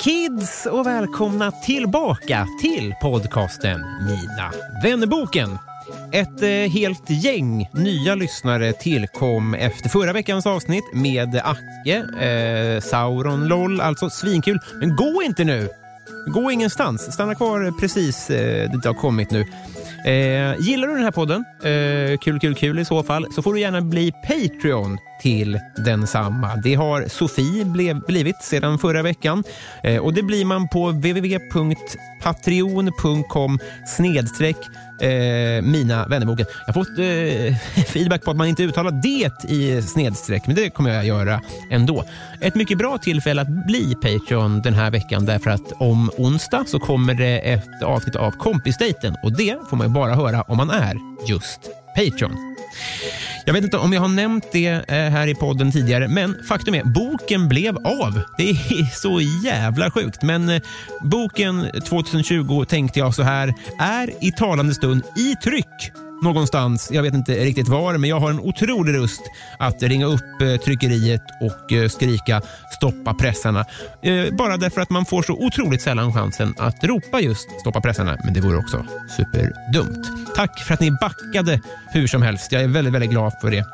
kids och välkomna tillbaka till podcasten Mina vännerboken. Ett eh, helt gäng nya lyssnare tillkom efter förra veckans avsnitt med Acke, eh, Sauron, LOL, alltså svinkul. Men gå inte nu! Gå ingenstans. Stanna kvar precis eh, dit du har kommit nu. Eh, gillar du den här podden, eh, kul, kul, kul i så fall, så får du gärna bli Patreon till densamma. Det har Sofie blev, blivit sedan förra veckan. Eh, och det blir man på www.patreon.com snedstreck eh, Mina vännerboken. Jag har fått eh, feedback på att man inte uttalar det i snedstreck, men det kommer jag göra ändå. Ett mycket bra tillfälle att bli Patreon den här veckan därför att om onsdag så kommer det ett avsnitt av Kompisdejten och det får man ju bara höra om man är just Patreon. Jag vet inte om jag har nämnt det eh, här i podden tidigare, men faktum är boken blev av. Det är så jävla sjukt. Men eh, boken 2020 tänkte jag så här, är i talande stund i tryck någonstans. Jag vet inte riktigt var, men jag har en otrolig lust att ringa upp eh, tryckeriet och eh, skrika stoppa pressarna. Eh, bara därför att man får så otroligt sällan chansen att ropa just stoppa pressarna. Men det vore också superdumt. Tack för att ni backade hur som helst. Jag är väldigt, väldigt glad för det.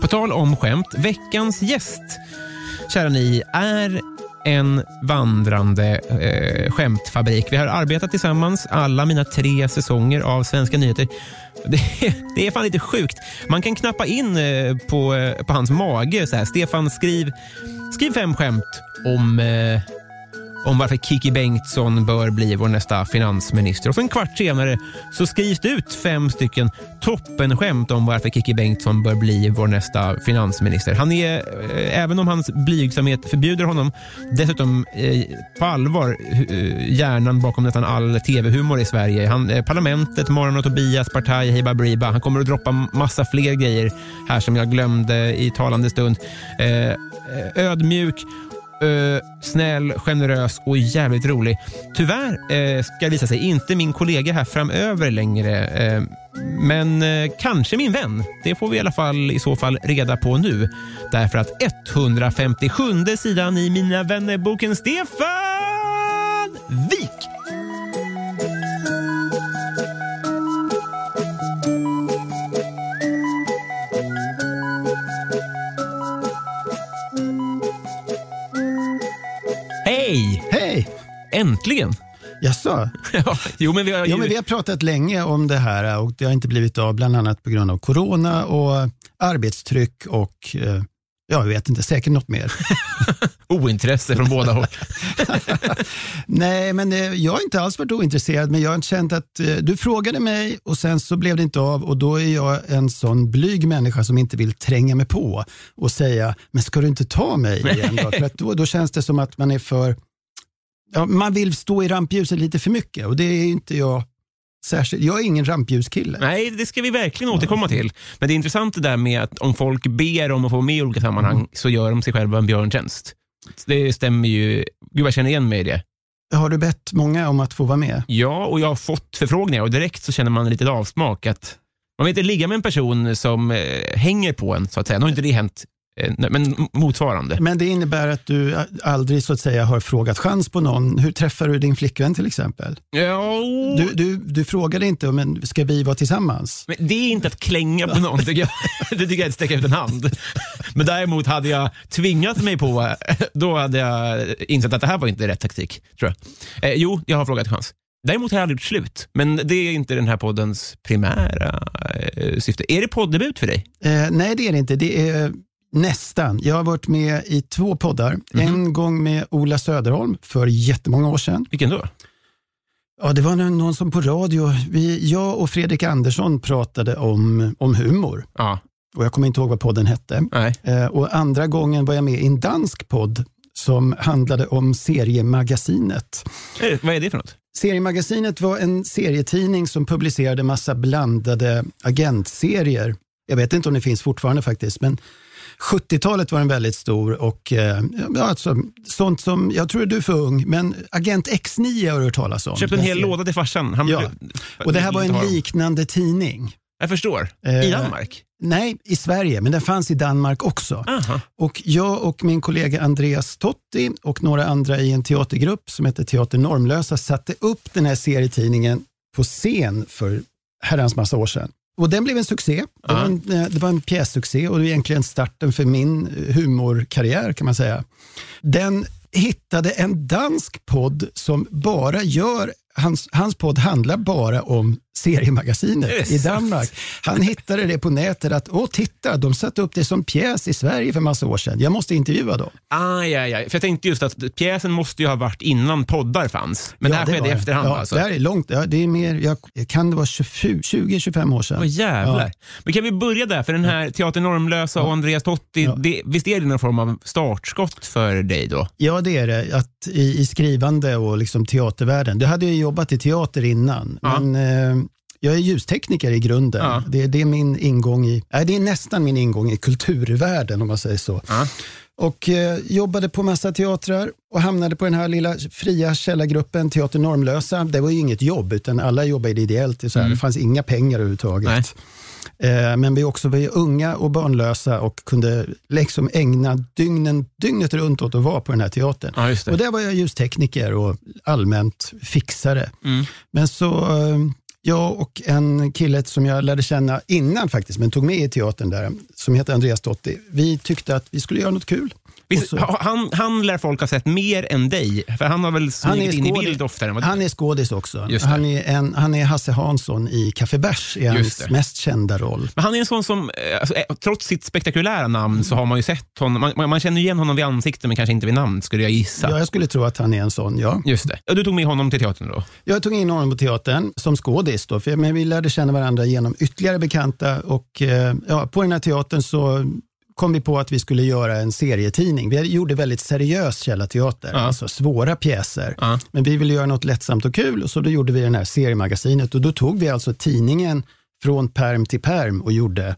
På tal om skämt, veckans gäst, kära ni, är en vandrande eh, skämtfabrik. Vi har arbetat tillsammans alla mina tre säsonger av Svenska nyheter. Det, det är fan lite sjukt. Man kan knappa in eh, på, eh, på hans mage så här. Stefan, skriv, skriv fem skämt om eh, om varför Kiki Bengtsson bör bli vår nästa finansminister. Och så en kvart senare så skrivs det ut fem stycken toppenskämt om varför Kiki Bengtsson bör bli vår nästa finansminister. Han är, eh, även om hans blygsamhet förbjuder honom, dessutom eh, på allvar eh, hjärnan bakom nästan all tv-humor i Sverige. Han, eh, Parlamentet, Morgon och Tobias, Partaj, Hey Baberiba. Han kommer att droppa massa fler grejer här som jag glömde i talande stund. Eh, eh ödmjuk Eh, snäll, generös och jävligt rolig. Tyvärr eh, ska det visa sig inte min kollega här framöver längre. Eh, men eh, kanske min vän. Det får vi i alla fall i så fall reda på nu. Därför att 157 sidan i Mina vännerboken Stefan Wik Äntligen! Jaså? ja, jo, men vi har, Ja, men vi har pratat länge om det här och det har inte blivit av bland annat på grund av corona och arbetstryck och eh, ja, jag vet inte, säkert något mer. Ointresse från båda håll. Nej, men eh, jag har inte alls varit ointresserad, men jag har känt att eh, du frågade mig och sen så blev det inte av och då är jag en sån blyg människa som inte vill tränga mig på och säga, men ska du inte ta mig igen då? För att då, då känns det som att man är för, ja, man vill stå i rampljuset lite för mycket och det är inte jag särskilt. Jag är ingen rampljuskille. Nej, det ska vi verkligen återkomma till. Men det är intressant det där med att om folk ber om att få vara med i olika sammanhang Mm. så gör de sig själva en björntjänst. Det stämmer ju. Gud, jag känner igen mig i det. Har du bett många om att få vara med? Ja, och jag har fått förfrågningar och direkt så känner man en liten avsmak. att Man vill inte ligga med en person som eh, hänger på en, så att säga. Nu har inte det hänt, men motsvarande. Men det innebär att du aldrig så att säga har frågat chans på någon. Hur träffar du din flickvän till exempel? Ja, Du, du, du frågade inte, men ska vi vara tillsammans? Men det är inte att klänga på någon, tycker jag. Det tycker jag är att sträcka ut en hand. Men däremot hade jag tvingat mig på, då hade jag insett att det här var inte rätt taktik. Tror jag. Eh, jo, jag har frågat chans. Däremot har jag aldrig gjort slut, men det är inte den här poddens primära eh, syfte. Är det poddebut för dig? Eh, nej, det är det inte. Det är nästan. Jag har varit med i två poddar. En gång med Ola Söderholm för jättemånga år sedan. Vilken då? Ja, det var någon någon som på radio, vi, jag och Fredrik Andersson pratade om, om humor. Ja, Och jag kommer inte ihåg vad podden hette. nej. Eh, och andra gången var jag med i en dansk podd som handlade om seriemagasinet. Eh, Vad är det för något? Seriemagasinet var en serietidning som publicerade massa blandade agentserier. Jag vet inte om det finns fortfarande faktiskt, men 70-talet var den väldigt stor och eh, alltså, sånt som, jag tror du är för ung, men Agent X9 har du hört talas om. Köpte en hel låda till farsan. Han Ja. Och det här var en liknande tidning. Jag förstår. I Eh, Danmark? Nej, i Sverige, men den fanns i Danmark också. Aha. Och jag och min kollega Andreas Totti och några andra i en teatergrupp som heter Teater Normlösa satte upp den här serietidningen på scen för herrans massa år sedan. Och den blev en succé. Det var en, eh, det var en pjässuccé och det var egentligen starten för min eh, humorkarriär kan man säga. Den hittade en dansk podd som bara gör, hans, hans podd handlar bara om seriemagasinet i? Danmark. Han hittade det på nätet att, åh titta, de satte upp det som pjäs i Sverige för massa år sedan. Jag måste intervjua dem. Aj, aj, aj. För jag tänkte just att pjäsen måste ju ha varit innan poddar fanns. Men det här skedde i efterhand ja, alltså? Det här är långt, ja, det är mer, jag, kan det vara 20-25 år sedan? Åh jävlar. Ja. Men kan vi börja där? För den här Teater Normlösa och Andreas Totti, Ja. det, visst är det någon form av startskott för dig då? Ja, det är det. Att i, I skrivande och liksom teatervärlden. Du hade ju jobbat i teater innan, Ja. men eh, jag är ljustekniker i grunden. Ja. Det, det är min ingång i, nej, det är nästan min ingång i kulturvärlden om man säger så. Ja. Och eh, jobbade på massa teatrar och hamnade på den här lilla fria källargruppen Teater Normlösa. Det var ju inget jobb utan alla jobbade ideellt. Så här, det fanns inga pengar överhuvudtaget. Eh, men vi också var ju unga och barnlösa och kunde liksom ägna dygnen, dygnet runt åt att vara på den här teatern. Ja, det. Och där var jag ljustekniker och allmänt fixare. Mm. Men så eh, jag och en kille som jag lärde känna innan faktiskt, men tog med i teatern där, som heter Andreas Dotti. Vi tyckte att vi skulle göra något kul. Visst, han, han lär folk ha sett mer än dig, för han har väl smugit in i bild oftare än vad Han är skådis också. Han är, en, han är Hasse Hansson i Café Bärs, i hans mest kända roll. Men han är en sån som, eh, alltså, eh, trots sitt spektakulära namn så har man ju sett honom, man, man- man känner igen honom vid ansikte men kanske inte vid namn skulle jag gissa. Ja, jag skulle tro att han är en sån, ja. Just det. Och du tog med honom till teatern då? Jag tog in honom på teatern som skådis, då, för, men vi lärde känna varandra genom ytterligare bekanta och eh, ja, på den här teatern så kom vi på att vi skulle göra en serietidning. Vi gjorde väldigt seriös källarteater, Ja. alltså svåra pjäser. Ja. Men vi ville göra något lättsamt och kul och så då gjorde vi den här seriemagasinet och då tog vi alltså tidningen från perm till perm och gjorde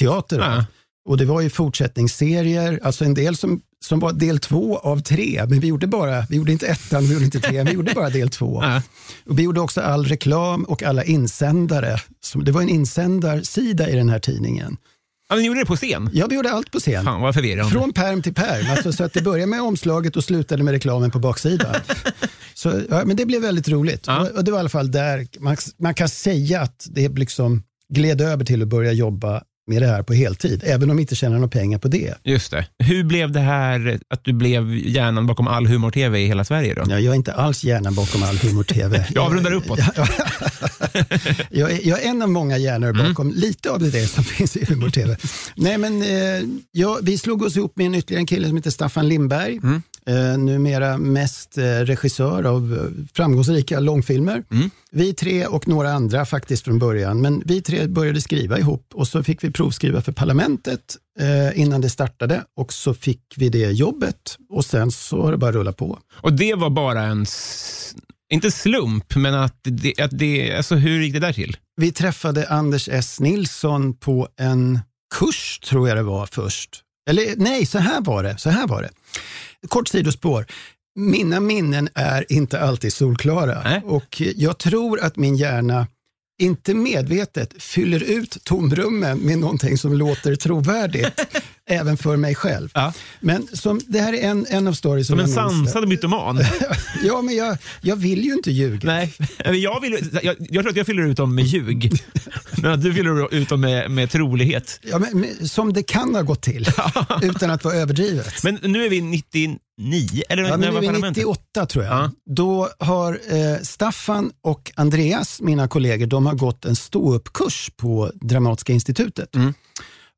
teater. Ja. Och det var ju fortsättningsserier, alltså en del som, som var del två av tre, men vi gjorde bara, vi gjorde inte ettan, vi gjorde inte tre, vi gjorde bara del två. Ja. Och vi gjorde också all reklam och alla insändare. Det var en insändarsida i den här tidningen. Ja, ni gjorde det på scen? Ja, vi gjorde allt på scen. Fan vad förvirrande. Från perm till perm. Alltså, så att det började med omslaget och slutade med reklamen på baksidan. Så, ja, men det blev väldigt roligt. Ja. Och, och det var i alla fall där man, man kan säga att det liksom gled över till att börja jobba med det här på heltid, även om vi inte tjänar några pengar på det. Just det. Hur blev det här att du blev hjärnan bakom all humor-tv i hela Sverige då? Ja, jag är inte alls hjärnan bakom all humor-tv. Jag avrundar uppåt. Ja, jag, är, jag är en av många hjärnor bakom lite av det som finns i humor-tv. Nej, men, eh, ja, vi slog oss ihop med en ytterligare en kille som heter Staffan Lindberg. Eh, numera mest eh, regissör av eh, framgångsrika långfilmer. Vi tre och några andra faktiskt från början. Men vi tre började skriva ihop och så fick vi provskriva för Parlamentet eh, innan det startade och så fick vi det jobbet och sen så har det bara rullat på. Och det var bara en, inte slump, men att det, att det alltså hur gick det där till? Vi träffade Anders S. Nilsson på en kurs, tror jag det var först. Eller nej, så här var det. Så här var det. Kort sidospår. Mina minnen är inte alltid solklara Nej. och jag tror att min hjärna inte medvetet fyller ut tomrummen med någonting som låter trovärdigt, även för mig själv. Ja. Men som, det här är en, en av stories Som en minns det. sansad mytoman. Ja, men jag, jag vill ju inte ljuga. Nej, jag, vill, jag, jag tror att jag fyller ut dem med ljug. Men du fyller ut dem med, med trolighet. Ja, men, men, som det kan ha gått till, utan att vara överdrivet. Men nu är vi 99, eller Ja, när nu är vi parlamentet? 98 tror jag. Ja. Då har eh, Staffan och Andreas, mina kollegor, de har gått en ståuppkurs på Dramatiska institutet. Mm.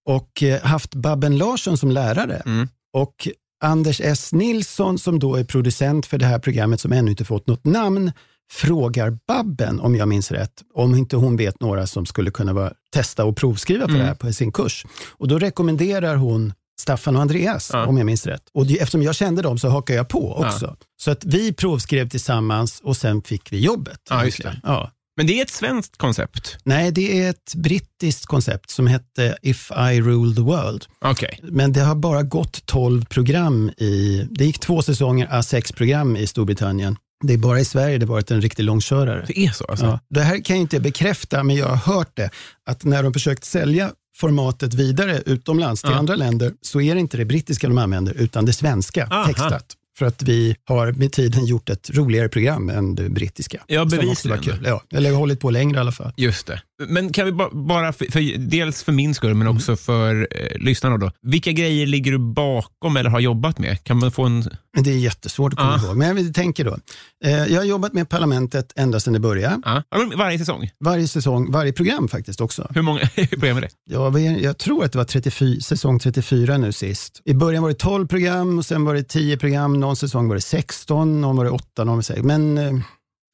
Och eh, haft Babben Larsson som lärare. Mm. Och Anders S. Nilsson som då är producent för det här programmet som ännu inte fått något namn frågar Babben, om jag minns rätt, om inte hon vet några som skulle kunna vara, testa och provskriva för Mm. det här på sin kurs. Och då rekommenderar hon Staffan och Andreas, Ja. om jag minns rätt. Och det- eftersom jag kände dem så hakade jag på också. Så att vi provskrev tillsammans och sen fick vi jobbet. Ja, just egentligen. Ja. Men det är ett svenskt koncept. Nej, det är ett brittiskt koncept som hette If I Rule the World. Okej. Men det har bara gått 12 program i, det gick två säsonger, a sex program i Storbritannien. Det är bara i Sverige det varit en riktig långkörare. Det är så alltså? Ja, det här kan jag inte bekräfta, men jag har hört det, att när de försökt sälja formatet vidare utomlands till Ja. andra länder så är det inte det brittiska de använder utan det svenska Aha. textat. För att vi har med tiden gjort ett roligare program än det brittiska. Ja, bevisligen. Ja, eller hållit på längre i alla fall. Just det. Men kan vi ba- bara, för, för, dels för min skull, men också för eh, lyssnarna då. Vilka grejer ligger du bakom eller har jobbat med? Kan man få en... Det är jättesvårt att komma Ja. ihåg. Men jag tänker då. Eh, jag har jobbat med Parlamentet ända sedan det började. Ja. Ja, men Varje säsong? Varje säsong, varje program faktiskt också. Hur många program är det? Ja, jag tror att det var 34, säsong 34 nu sist. I början var det 12 program och sen var det 10 program. Någon säsong var det 16, någon var det 8, någon var det 6. Men eh,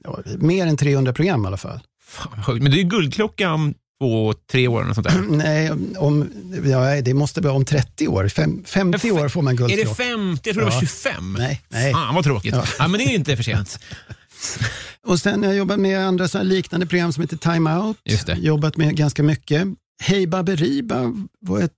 ja, mer än 300 program i alla fall. Fan, men det är ju Guldklocka om två, tre år och sånt där. Nej, om, ja, det måste vara om 30 år. Fem, 50 år får man Är det guldklocka. 50? Jag tror det var Ja. 25. Nej, nej. Fan vad tråkigt. Ja. Ja. men det är inte för sent. Och sen har jag jobbat med andra så liknande program som heter Time Out. Jobbat med ganska mycket. Hej Baberiba var ett,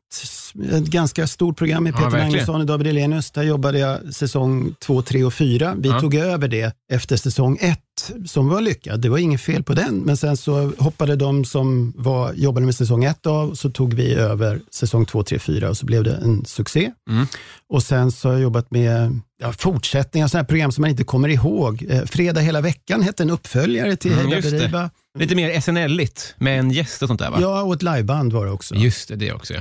ett ganska stort program med Ja, Peter verkligen. Magnusson och David Hellenius. Där jobbade jag säsong 2, 3 och 4. Vi Ja. tog över det efter säsong 1 som var lyckad. Det var inget fel på den, men sen så hoppade de som var, jobbade med säsong 1 av, så tog vi över säsong 2, 3, 4 och så blev det en succé. Mm. Och sen så har jag jobbat med ja, fortsättningar, sådana här program som man inte kommer ihåg. Eh, Fredag hela veckan hette en uppföljare till Mm, Hej just det. Baberiba. Lite mer SNL-igt med en gäst och sånt där va? Ja, och ett liveband var det också. Just det, det också ja.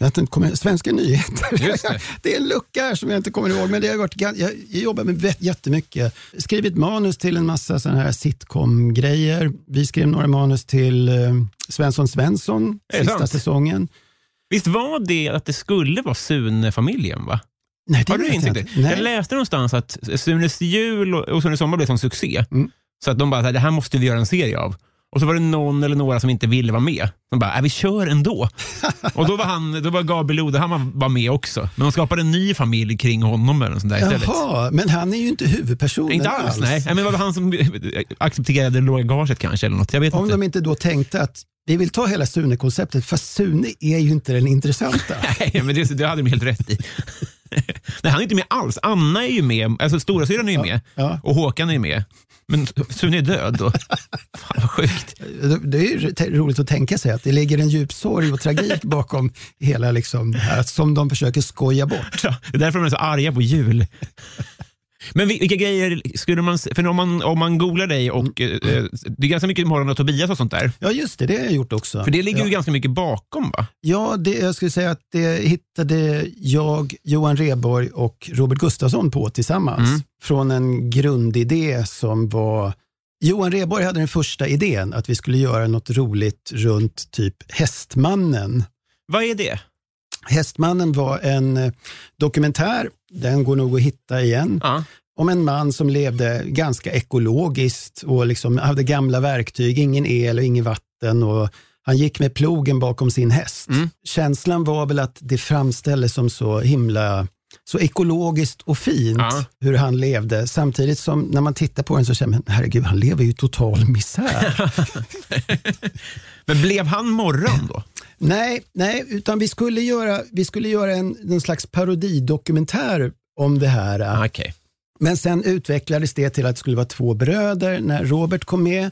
Inte, kommer, svenska nyheter. Det. det är en lucka här som jag inte kommer ihåg. Men det har varit, jag, jag jobbar med jättemycket. Skrivit manus till en massa sådana här sitcom-grejer. Vi skrev några manus till eh, Svensson Svensson, sista sant? säsongen. Visst var det att det skulle vara Sune-familjen va? Nej, det Har du inte jag inte. Jag läste någonstans att Sunes jul och och Sunes sommar blev en succé. Mm. Så att de bara, det här måste vi göra en serie av. Och så var det någon eller några som inte ville vara med. De bara, äh, vi kör ändå. och då var, han, då var Gabriel Odehammar var med också. Men de skapade en ny familj kring honom eller sånt där istället. Jaha, men han är ju inte huvudpersonen Inte alls, nej. nej. Men var det han som accepterade det låga gaget kanske? Eller något? Jag vet Om inte. de inte då tänkte att vi vill ta hela Sune-konceptet, fast Sune är ju inte den intressanta. Nej, men det, det hade de helt rätt i. Nej, han är inte med alls. Anna är ju med, alltså storasyrran är ju med ja. och Håkan är med. Men Sune är död då. Fan vad sjukt. Det är ju roligt att tänka sig att det ligger en djup sorg och tragik bakom hela liksom det här som de försöker skoja bort. Ja, det är därför de är så arga på jul. Men vil- vilka grejer skulle man... För om man, om man googlar dig och... eh, eh, det är ganska mycket Morgon och Tobias och sånt där. Ja, just det, det har jag gjort också. För det ligger ja. ju ganska mycket bakom va? Ja, det, jag skulle säga att det hittade jag, Johan Reborg och Robert Gustafsson på tillsammans. Mm. Från en grundidé som var... Johan Reborg hade den första idén att vi skulle göra något roligt runt typ Hästmannen. Vad är det? Hästmannen var en eh, dokumentär, den går nog att hitta igen, Ja. om en man som levde ganska ekologiskt och liksom hade gamla verktyg, ingen el och ingen vatten. Och han gick med plogen bakom sin häst. Mm. Känslan var väl att det framställdes som så himla så ekologiskt och fint Ja. hur han levde. Samtidigt som när man tittar på den så känner man, herregud, han lever ju total misär. Men blev han morgon då? Nej, nej, utan vi skulle göra, vi skulle göra en, en slags parodidokumentär om det här. Okej. Men sen utvecklades det till att det skulle vara två bröder när Robert kom med.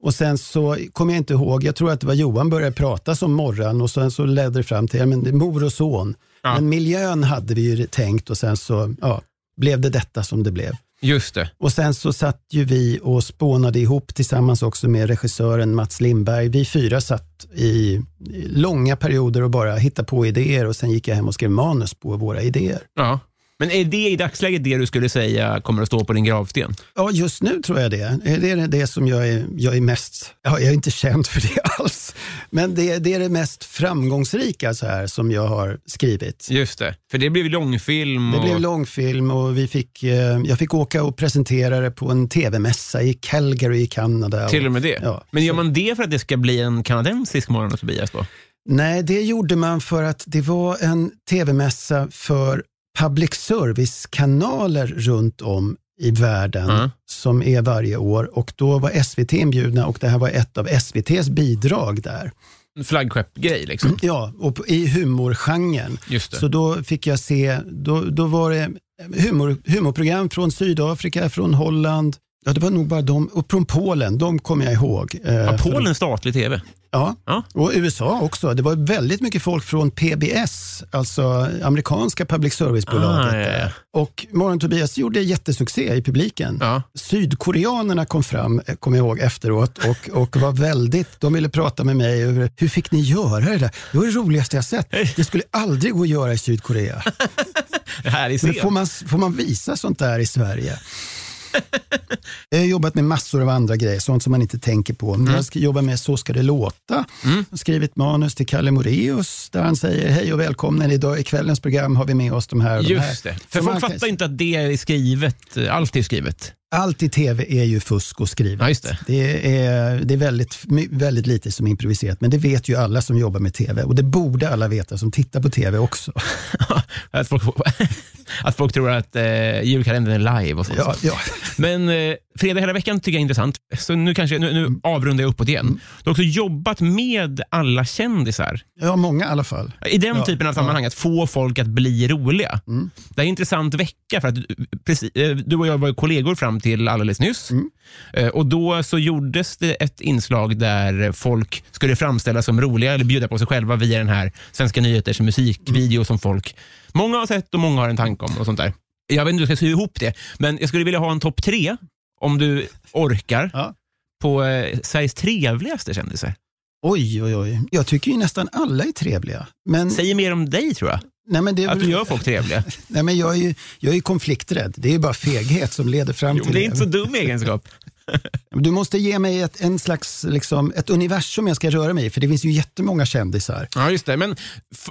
Och sen så kommer jag inte ihåg, jag tror att det var Johan började prata som morgon och sen så ledde det fram till men det är mor och son. Ja. Men miljön hade vi ju tänkt och sen så ja, blev det detta som det blev. Just det. Och sen så satt ju vi och spånade ihop tillsammans också med regissören Mats Lindberg. Vi fyra satt i långa perioder och bara hittade på idéer och sen gick jag hem och skrev manus på våra idéer. Ja. Men är det i dagsläget det du skulle säga kommer att stå på din gravsten? Ja, just nu tror jag det. Det är det som jag är, jag är mest, ja, jag är inte känd för det alls, men det, det är det mest framgångsrika så här som jag har skrivit. Just det, för det blev långfilm. Det och... blev långfilm och vi fick, eh, jag fick åka och presentera det på en tv-mässa i Calgary i Kanada. Till och med det? Ja, Men gör så- man det för att det ska bli en kanadensisk Morgon och Tobias då? Nej, det gjorde man för att det var en tv-mässa för public service-kanaler runt om i världen Mm. som är varje år och då var SVT inbjudna och det här var ett av SVTs bidrag där. En flaggskeppgrej liksom? Ja, och i humorgenren. Så då fick jag se, då, då var det humor, humorprogram från Sydafrika, från Holland, ja det var nog bara de, och från Polen, de kommer jag ihåg. Eh, Ja, Polen statlig tv? Ja, Ja. och USA också. Det var väldigt mycket folk från PBS, alltså amerikanska public service-bolaget. Ah, ja, ja. Och Morgon Tobias gjorde jättesuccé i publiken. Ja. Sydkoreanerna kom fram, eh, kommer jag ihåg, efteråt och, och var väldigt, de ville prata med mig över hur fick ni göra det där? Det var det roligaste jag sett. Det skulle aldrig gå att göra i Sydkorea. Härlig Men scen. får man, får man visa sånt där i Sverige? Jag har jobbat med massor av andra grejer, sånt som man inte tänker på. Mm. Jag ska jobba med Så ska det låta. Jag har skrivit manus till Kalle Moreus där han säger hej och välkomna. Idag i kvällens program har vi med oss de här och de här. Just det. För folk man kan- fattar inte att det är skrivet, allt är skrivet. Allt i tv är ju fusk och skrivet. Ja, det. Det är, det är väldigt, väldigt lite som är improviserat, men det vet ju alla som jobbar med tv. Och det borde alla veta som tittar på tv också. att, folk, att folk tror att eh, julkalendern är live och sånt. Ja, ja. Men eh, fredag hela veckan tycker jag är intressant. Så nu, kanske, nu, nu avrundar jag uppåt igen. Du har också jobbat med alla kändisar. ja, många i alla fall. I den Ja, typen av sammanhang, att få folk att bli roliga. Mm. Det är en intressant vecka för att precis, eh, du och jag var ju kollegor fram till alldeles nyss. Mm. Eh, Och Då så gjordes det ett inslag där folk skulle framställas som roliga eller bjuda på sig själva via den här Svenska nyheters musikvideo som folk många har sett och många har en tanke om. och sånt där. Jag vet inte hur jag ska sy ihop det, men jag skulle vilja ha en topp tre, om du orkar, Ja. på eh, Sveriges trevligaste kändisar. Oj, oj, oj. Jag tycker ju nästan alla är trevliga. Men, Säger mer om dig tror jag. Nej, men det är Att du gör folk trevliga. nej, men jag, är ju, jag är konflikträdd. Det är ju bara feghet som leder fram Jo, till det är inte så dum egenskap. Du måste ge mig ett, en slags, liksom, ett universum jag ska röra mig i, för det finns ju jättemånga kändisar. Ja, just det. Men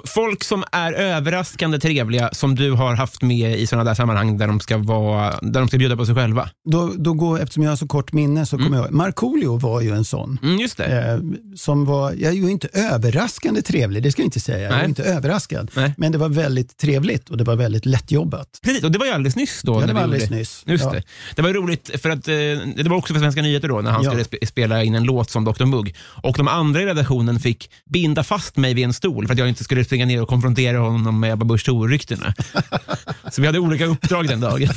folk som är överraskande trevliga som du har haft med i sådana där sammanhang där de ska, vara, där de ska bjuda på sig själva. Då, då går, eftersom jag har så kort minne så kommer jag ihåg, Markoolio var ju en sån. Mm, just det. Eh, som var, jag är ju inte överraskande trevlig, det ska jag inte säga. Jag Nej. var inte överraskad. Nej. Men det var väldigt trevligt och det var väldigt lättjobbat. Precis, och det var ju alldeles nyss. Då, Ja, det var alldeles nyss. Just Ja. det. det var roligt, för att eh, det var också för Svenska nyheter då, när han Ja. skulle spe- spela in en låt som Dr Mugg. Och de andra i redaktionen fick binda fast mig vid en stol för att jag inte skulle springa ner och konfrontera honom med Ebba Busch Thor-ryktena. Så vi hade olika uppdrag den dagen.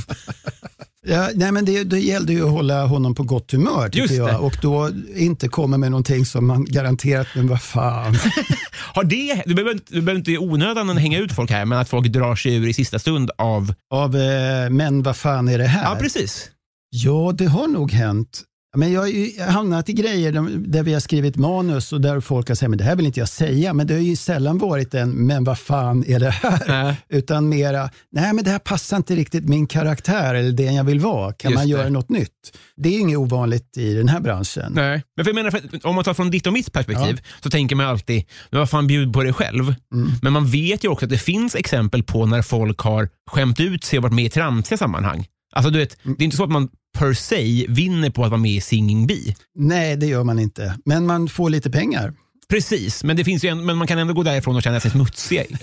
Ja, nej, men det, det gällde ju att hålla honom på gott humör tycker jag. Och då inte komma med någonting som man garanterat, men vad fan. Har det, du, behöver inte, du behöver inte i onödan hänga ut folk här, men att folk drar sig ur i sista stund av... Av, eh, men vad fan är det här? Ja, precis. Ja, det har nog hänt. Men jag har hamnat i grejer där- vi har skrivit manus och där folk har sagt men det här vill inte jag säga. Men det har ju sällan varit en men vad fan är det här? Nej. Utan mera nej men det här passar inte riktigt min karaktär eller det jag vill vara. Kan Just man det. göra något nytt? Det är inget ovanligt i den här branschen. Nej. Men för jag menar, för om man tar från ditt och mitt perspektiv så tänker man alltid, men vad fan bjud på dig själv. Men man vet ju också att det finns exempel på när folk har skämt ut sig och varit med i tramsiga sammanhang. Alltså du vet, det är inte så att man per se vinner på att vara med i Singing Bee. Nej, det gör man inte. Men man får lite pengar. Precis, men, det finns ju en, men man kan ändå gå därifrån och känna sig smutsig.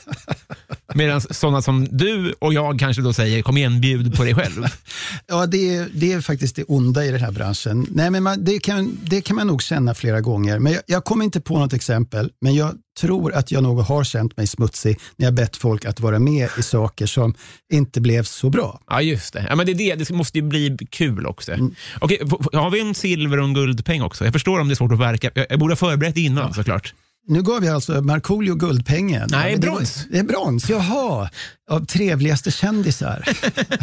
Medan sådana som du och jag kanske då säger, kom igen bjud på dig själv. Ja, det är, det är faktiskt det onda i den här branschen. Nej, men man, det, kan, det kan man nog känna flera gånger. Men jag, jag kommer inte på något exempel, men jag tror att jag nog har känt mig smutsig när jag bett folk att vara med i saker som inte blev så bra. Ja, just det. Ja, men det, det. det måste ju bli kul också. Okej, f- f- har vi en silver och en guldpeng också? Jag förstår om det är svårt att verka. Jag, borde ha förberett innan såklart. Nu gav jag alltså Markoolio Guldpengen. Nej, Ja, brons. Det är brons, jaha. Av trevligaste kändisar.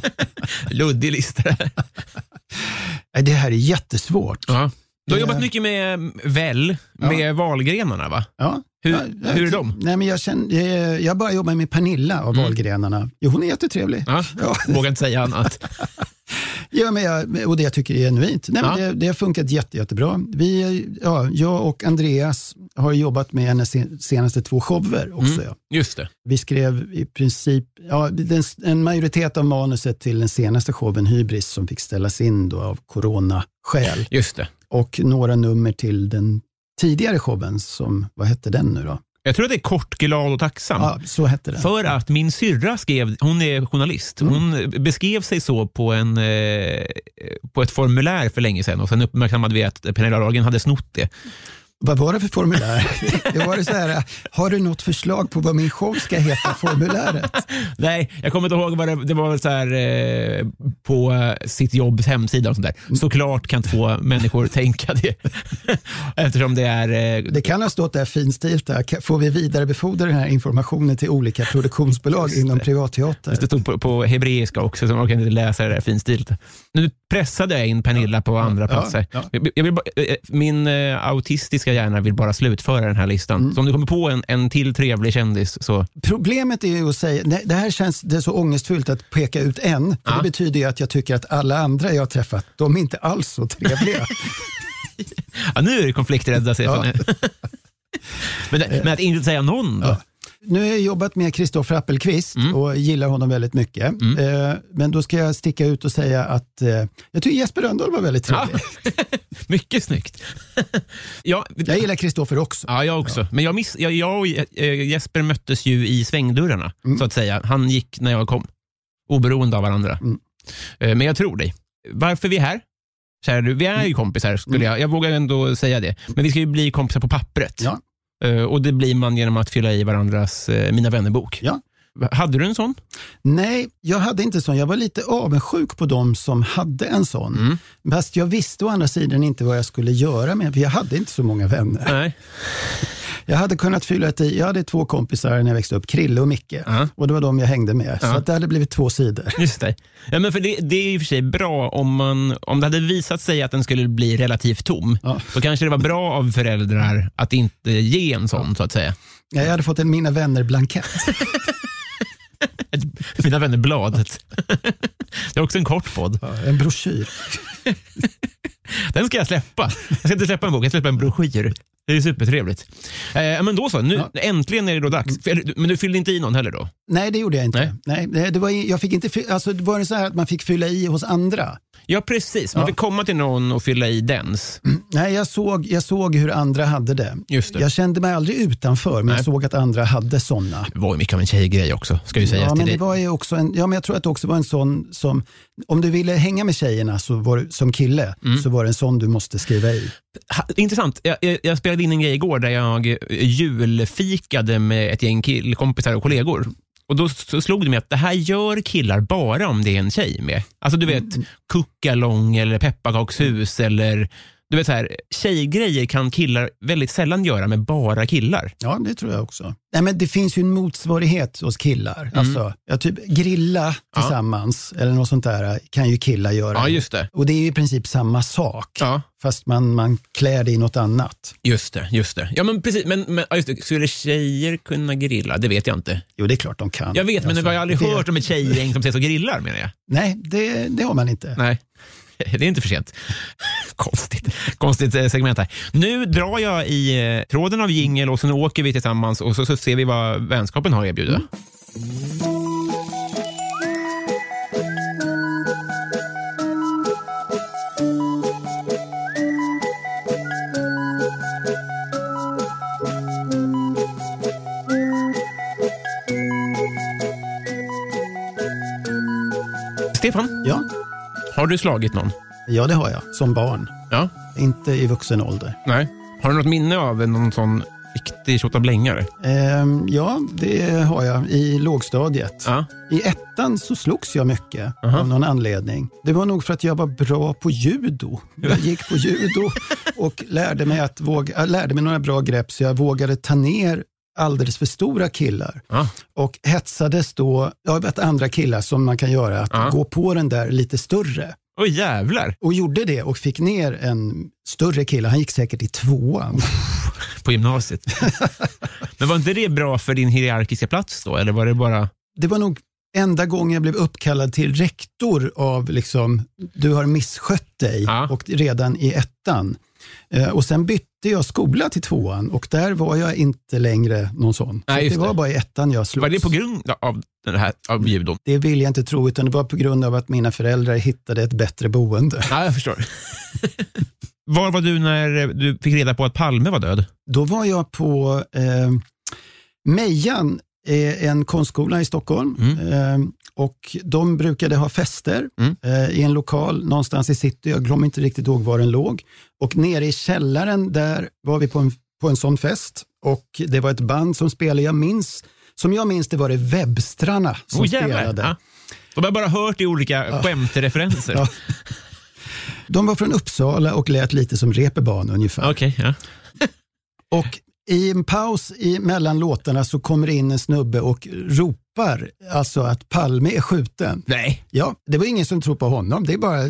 Luddig lista. Det här är jättesvårt. Ja. Du har jobbat mycket med väl, med valgrenarna va? Ja. Hur- ja, hur är de? Nej, men jag, känner, jag, bara jobbar med Pernilla av valgrenarna. Jo, hon är jättetrevlig. Ja. Ja. Vågar inte säga annat. Ja, men jag, och det jag tycker är genuint. Nej, men Ja. det, det har funkat jätte, jättebra. Vi, ja, jag och Andreas har jobbat med hennes sen- senaste två shower också. Mm. Ja. Just det. Vi skrev i princip ja, den, en majoritet av manuset till den senaste showen Hybris som fick ställas in då av coronaskäl Just det. och några nummer till den tidigare showen som, vad hette den nu då? Jag tror att det är kort, glad och tacksam. Ja, så hette den. För att min syrra skrev, hon är journalist, Mm. hon beskrev sig så på, en, eh, på ett formulär för länge sedan och sen uppmärksammade vi att Pernilla Lagergren hade snott det. Vad var det för formulär? det var det så här, har du något förslag på vad min show ska heta, formuläret? Nej, jag kommer inte ihåg vad det, det var. väl Så här, eh, på eh, sitt jobbs hemsida och sånt där. Såklart kan två människor tänka det. Eftersom det är... Eh, Det kan ha stått där finstilt, där. Får vi vidarebefordra den här informationen till olika produktionsbolag inom privatteater? det stod på, på hebreiska också, så man kan inte läsa det där finstilt. Nu pressade jag in Pernilla på andra platser. ja. Jag, jag vill bara, min eh, autistiska hjärna vill bara slutföra den här listan. Mm. Så om du kommer på en, en till trevlig kändis så... Problemet är ju att säga, nej, det här känns det är så ångestfullt att peka ut en. För Ja. Det betyder ju att jag tycker att alla andra jag har träffat, de är inte alls så trevliga. Ja, nu är det konflikträdda Stefan. men, men att inte säga någon då? Ja. Nu har jag jobbat med Kristoffer Appelqvist Mm. och gillar honom väldigt mycket. Eh, men då ska jag sticka ut och säga att eh, jag tycker Jesper Rönndahl var väldigt Ja. trevlig. Mycket snyggt. ja, Jag gillar Kristoffer också. Ja, jag också. Men jag, miss, jag, jag och eh, Jesper möttes ju i svängdörrarna, Mm. så att säga. Han gick när jag kom, oberoende av varandra. Mm. Eh, Men jag tror dig. Varför vi är här? Kära du, vi är ju kompisar, skulle jag, jag vågar ändå säga det. Men vi ska ju bli kompisar på pappret. Ja. Eh, Och det blir man genom att fylla i varandras eh, Mina vänner-bok. Ja. Hade du en sån? Nej, jag hade inte sån. Jag var lite avundsjuk på dem som hade en sån. Mm. Fast jag visste å andra sidan inte vad jag skulle göra med för jag hade inte så många vänner. Nej. Jag hade kunnat fylla ett i. Jag hade två kompisar när jag växte upp, Krille och Micke. Ja. Och det var de jag hängde med. Så Ja. att det hade blivit två sidor. Just det. Ja, men för det, det är i och för sig bra om, man, om det hade visat sig att den skulle bli relativt tom. Ja. Då kanske det var bra av föräldrar att inte ge en sån, så att säga. Jag hade fått en Mina vänner-blankett. Ett Mina vänner-bladet. Det är också en kort podd. Ja, en broschyr. Den ska jag släppa. Jag ska inte släppa en bok, jag ska släppa en broschyr. Det är supertrevligt. Eh, men då så, nu, Ja. äntligen är det då dags. Eller, Men du fyllde inte i någon heller då? Nej, det gjorde jag inte. Nej. Nej. det, var, jag fick inte alltså, det var det så här att man fick fylla i hos andra? Ja, precis. Man Ja. fick komma till någon och fylla i dens. Nej, jag såg, jag såg hur andra hade det. Just det. Jag kände mig aldrig utanför, men Nej. jag såg att andra hade sådana. Det var ju mycket av en tjejgrej också, ska ju sägas Ja, till men dig. det var ju också en, ja, men jag tror att det också var en sån som, om du ville hänga med tjejerna så var, som kille, Mm. så var det en sån du måste skriva i. Ha, intressant. Jag, jag, jag spelade in en grej igår där jag eh, julfikade med ett gäng killkompisar och kollegor. Och Då slog det mig att det här gör killar bara om det är en tjej med. Alltså du vet, kuckalong eller pepparkakshus eller du vet så här, tjejgrejer kan killar väldigt sällan göra med bara killar. Ja, det tror jag också. Nej, men det finns ju en motsvarighet hos killar. Mm. Alltså, ja, typ grilla tillsammans eller något sånt där kan ju killar göra. Ja, just det. Och det är ju i princip samma sak, Ja, fast man, man klär det i något annat. just det. Just det. Ja, men precis. Men, men ja, just det. Skulle tjejer kunna grilla? Det vet jag inte. Jo, det är klart de kan. Jag vet, men Alltså, jag har aldrig det, hört om ett tjejgäng som ses och grillar menar jag. Nej, det, det har man inte. Nej, det är inte för sent. Konstigt, Konstigt eh, segment här. Nu drar jag i eh, tråden av jingel och sen åker vi tillsammans och så, så ser vi vad vänskapen har att erbjuda. Mm. Har du slagit någon? ja, det har jag. Som barn. Ja. Inte i vuxen ålder. Nej. Har du något minne av någon sån Riktig tjottablängare. Ehm, ja, det har jag i lågstadiet. Ja. I ettan så slogs jag mycket Aha. av någon anledning. Det var nog för att jag var bra på judo. Jag gick på judo och lärde mig, att våga, lärde mig några bra grepp så jag vågade ta ner alldeles för stora killar Ja. och hetsades då, jag vet andra killar som man kan göra, att Ja. gå på den där lite större. Oj jävlar, Och gjorde det och fick ner en större kille, han gick säkert i tvåan. på gymnasiet. Men var inte det bra för din hierarkiska plats då? Eller var det bara... Det var nog enda gången jag blev uppkallad till rektor av liksom, du har misskött dig Ja. och redan i ettan. Eh, och sen bytte jag skola till tvåan och där var jag inte längre någon sån. Nej, det var det. bara i ettan jag slogs. Var det på grund av den här av judon? Det vill jag inte tro, utan det var på grund av att mina föräldrar hittade ett bättre boende. Ja, jag förstår. Var var du när du fick reda på att Palme var död? Då var jag på eh, Mejan, en konstskola i Stockholm. Mm. Eh, och De brukade ha fester Mm. eh, i en lokal någonstans i city. Jag glömmer inte riktigt ihåg var den låg. Och nere i källaren där var vi på en, på en sån fest. Och Det var ett band som spelade. Jag minns, som jag minns det var det Webstrarna som jävlar. spelade. Ja. De har bara hört i olika skämtreferenser. Ja. De var från Uppsala och lät lite som Reeperbahn ungefär. Okej, ja. Och i en paus i mellan låtarna så kommer in en snubbe och ropar alltså att Palme är skjuten. Nej. Ja, det var ingen som tror på honom. Det är bara,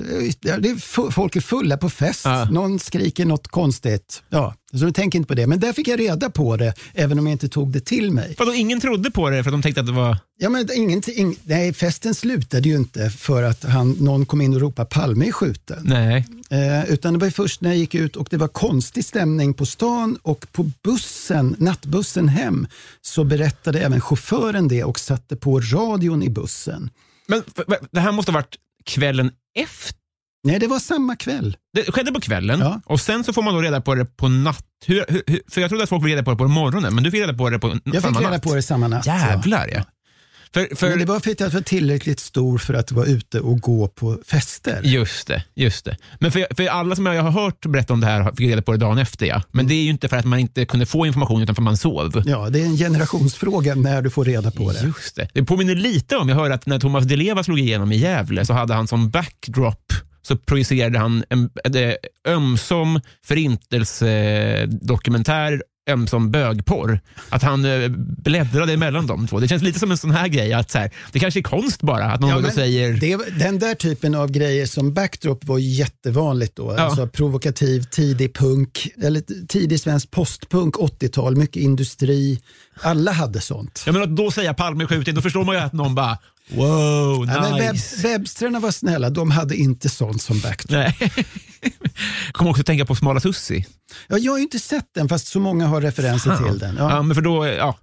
det är, folk är fulla på fest. Ja. Någon skriker något konstigt. Ja, så du tänker inte på det. Men där fick jag reda på det, även om jag inte tog det till mig. Vadå, ingen trodde på det för de tänkte att det var... Ja, men ingenting, nej, festen slutade ju inte för att han, någon kom in och ropade Palme är skjuten. Nej. Eh, utan det var först när jag gick ut och det var konstig stämning på stan och på bussen, nattbussen hem, så berättade även chauffören det och satte på radion i bussen. Men det här måste ha varit kvällen efter? Nej, det var samma kväll. Det skedde på kvällen Ja. och sen så får man då reda på det på natt... Hur, hur, för jag trodde att folk fick reda på det på morgonen, men du fick reda på det på n- Jag samma fick reda natt. på det samma natt. Jävlar ja. För, för, Men det var för att jag var tillräckligt stor för att vara ute och gå på fester. Just det, just det. Men för, för alla som jag har hört berätta om det här fick reda på det dagen efter. Ja. Men det är ju inte för att man inte kunde få information utan för att man sov. Ja, det är en generationsfråga när du får reda på det. Just det. Det påminner lite om, jag hör att när Thomas Di Leva slog igenom i Gävle så hade han som backdrop så projicerade han en, en ömsom förintelsedokumentär, ömsom bögporr. Att han eh, bläddrade emellan de två. Det känns lite som en sån här grej, att så här, det kanske är konst bara, att någon Ja, men säger... det, den där typen av grejer som backdrop var jättevanligt då. Ja. Alltså provokativ, tidig punk, eller tidig svensk postpunk, 80-tal, mycket industri. Alla hade sånt. Ja, men att då säga Palme skjuten, då förstår man ju att någon bara wow, Ja, men webb, nice. webbstrarna var snälla, de hade inte sånt som backdrop. Nej. Kommer också tänka på Smala Sussi. Ja, jag har ju inte sett den fast så många har referenser till den. Ja. Ja. men för då, ja,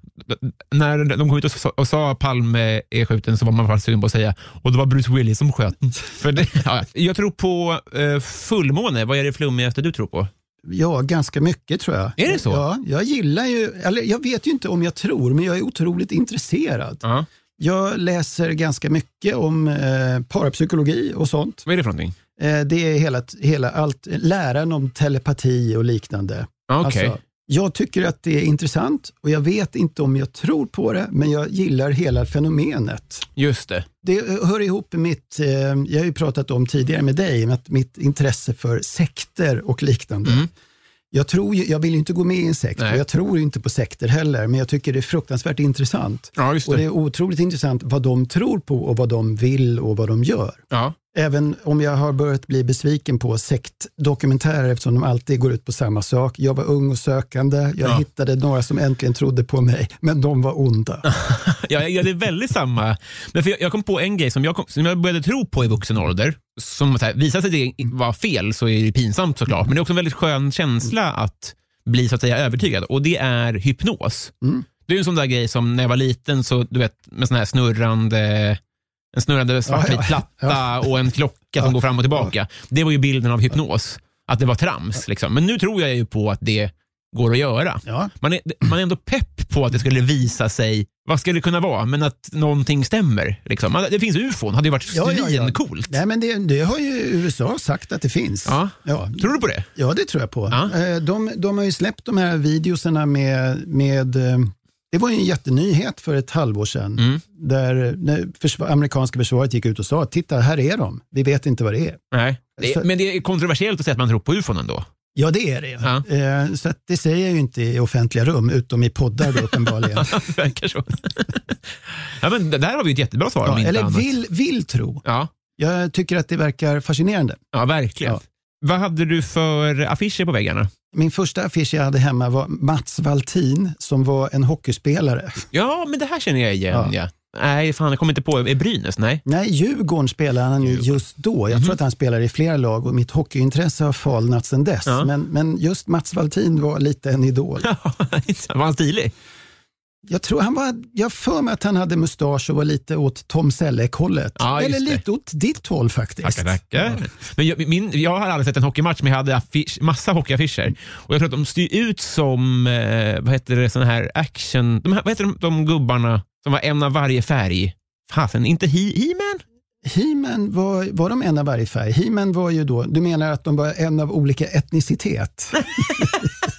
när de kom ut och sa, och sa Palme är skjuten så var man faktiskt sugen på att säga och det var Bruce Willis som sköt. för det, ja, jag tror på eh, fullmåne. Vad är det flummigaste du tror på? ja, ganska mycket tror jag. Är det så? Ja, jag gillar ju, eller jag vet ju inte om jag tror, men jag är otroligt intresserad. Ja. Jag läser ganska mycket om eh, parapsykologi och sånt. Vad är det för någonting? Eh, det är hela, hela allt, läran om telepati och liknande. Ja, Okej. Alltså, jag tycker att det är intressant och jag vet inte om jag tror på det, men jag gillar hela fenomenet. Just det. Det eh, hör ihop med mitt, eh, jag har ju pratat om tidigare med dig, med mitt intresse för sekter och liknande. Mm. Jag, tror jag vill ju inte gå med i en sekt Nej. och jag tror inte på sekter heller, men jag tycker det är fruktansvärt intressant. Ja, just Och det det. är otroligt intressant vad de tror på och vad de vill och vad de gör. Ja. Även om jag har börjat bli besviken på sektdokumentärer eftersom de alltid går ut på samma sak. Jag var ung och sökande, jag Ja. hittade några som äntligen trodde på mig, men de var onda. Ja, det är väldigt samma. Men för jag, jag kom på en grej som jag, kom, som jag började tro på i vuxen ålder. Som så här, visar sig det vara fel så är det pinsamt såklart. Men det är också en väldigt skön känsla att bli så att säga övertygad. Och det är hypnos. Mm. Det är en sån där grej som när jag var liten, så du vet med sån här snurrande en snurrande svartvit Ja, ja. platta och en klocka som går fram och tillbaka. Det var ju bilden av hypnos. Att det var trams. Liksom. Men nu tror jag ju på att det går att göra. Man, är, man är ändå pepp på att det skulle visa sig, vad ska det kunna vara, men att någonting stämmer. Liksom. Det finns ufon, hade ju varit Ja, ja, ja. svincoolt. Nej, men det, det har ju USA sagt att det finns. Tror du på det? Ja, det tror jag på. Eh, De, de har ju släppt de här videoserna med, med eh, det var ju en jättenyhet för ett halvår sedan. Mm. Där när försvar, amerikanska försvaret gick ut och sa, titta här är de, vi vet inte vad det är. Nej. Det, Så- men det är kontroversiellt att säga att man tror på ufon ändå. Ja, det är det. Ja. Eh, Så att det säger jag ju inte i offentliga rum, utom i poddar då uppenbarligen. Det verkar så. ja, men där har vi ett jättebra svar. ja, eller vill, vill tro. Ja, Jag tycker att det verkar fascinerande. ja, verkligen. Ja. Vad hade du för affischer på väggarna? Min första affisch jag hade hemma var Mats Valtin som var en hockeyspelare. Ja, men det här känner jag igen. Ja. Ja. Nej, fan, jag kommer inte på. Är Brynäs? Nej. Nej, Djurgården spelade han ju just då. Jag Mhm. tror att han spelar i flera lag och mitt hockeyintresse har falnat sedan dess. Ja. Men, men just Mats Valtin var lite en idol. var han stilig? Jag tror han var, jag för mig att han hade mustasch och var lite åt Tom Selleck-hållet. Ja, Eller lite åt ditt håll faktiskt. Tackar, tackar. Men jag, min, jag har aldrig sett en hockeymatch, men jag hade affisch, massa hockeyaffischer. Och jag tror att de styr ut som, eh, vad heter det, sån här action... De vad heter de, de gubbarna som var en av varje färg? Fasen, inte He- He-Man? He-Man var, var de en av varje färg? He-Man var ju då, du menar att de var en av olika etnicitet?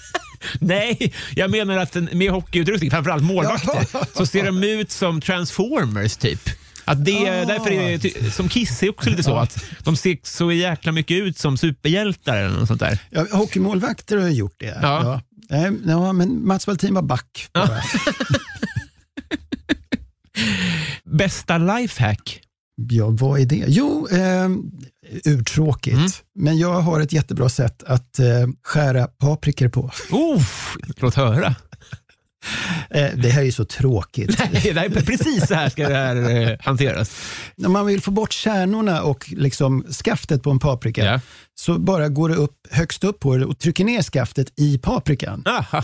Nej, jag menar att den- med hockeyutrustning, framförallt målvakter, så ser de ut som transformers typ. Att det, Ah. Därför är det ty- som Kiss är också lite så, att de ser så jäkla mycket ut som superhjältar eller något sånt där. Ja, hockeymålvakter har gjort det. Ja. Nej, ja, men Mats Valtin var back. bara. Bästa lifehack? Ja, vad är det? Jo, eh, urtråkigt. Mm. Men jag har ett jättebra sätt att eh, skära paprikor på. Uff, låt höra. Eh, det här är ju så tråkigt. Nej, det är precis så här ska det här eh, hanteras. När man vill få bort kärnorna och liksom skaftet på en paprika Ja. så bara går du upp högst upp på det och trycker ner skaftet i paprikan. Aha.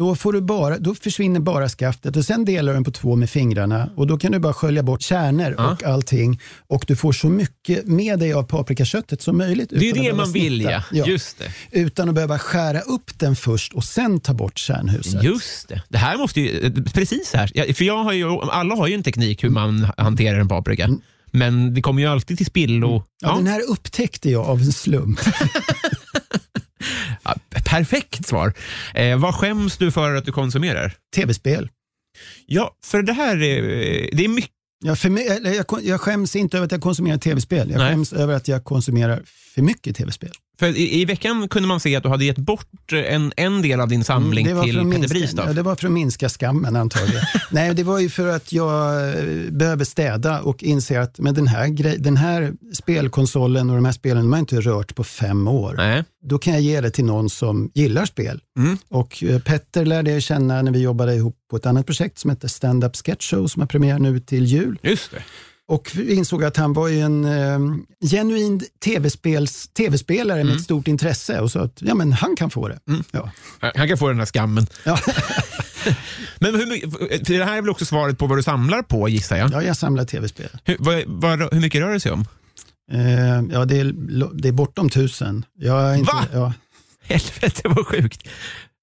Då, får du bara, då försvinner bara skaftet och sen delar du den på två med fingrarna och då kan du bara skölja bort kärnor Ja. och allting och du får så mycket med dig av paprikaköttet som möjligt. Det är det man vill snitta. ja. Just det. Utan att behöva skära upp den först och sen ta bort kärnhuset. Just det. Det här måste ju, precis här. Ja, För jag har ju, alla har ju en teknik hur man hanterar en paprika. Men det kommer ju alltid till spillo. Ja, Ja, Den här upptäckte jag av en slump. ja, perfekt svar. Eh, vad skäms du för att du konsumerar? Tv-spel. Ja, för det här är, det är mycket. Jag, för, mig- jag, jag skäms inte över att jag konsumerar tv-spel. Jag Nej. skäms över att jag konsumerar för mycket tv-spel. För i, I veckan kunde man se att du hade gett bort en, en del av din samling Mm, till Peter minska- Bristav. Ja, det var för att minska skammen antagligen. Nej, det var ju för att jag eh, behöver städa och inser att men den, här grej, den här spelkonsolen och de här spelen de har inte rört på fem år. Nej. Då kan jag ge det till någon som gillar spel. Mm. Och eh, Petter lärde jag känna när vi jobbade ihop på ett annat projekt som heter Stand Up Sketch Show som har premiär nu till jul. Just det. Och insåg att han var ju en eh, genuin tv-spels, tv-spelare med ett stort intresse och sa att ja, men han kan få det. Ja. Han kan få den här skammen. Ja. Men hur, mycket- för det här är väl också svaret på vad du samlar på gissar jag? ja, jag samlar tv-spel. Hur, vad, vad, hur mycket rör det sig om? Eh, ja, det är, det är bortom tusen. Jag inte, Va? Ja. Helvete vad sjukt.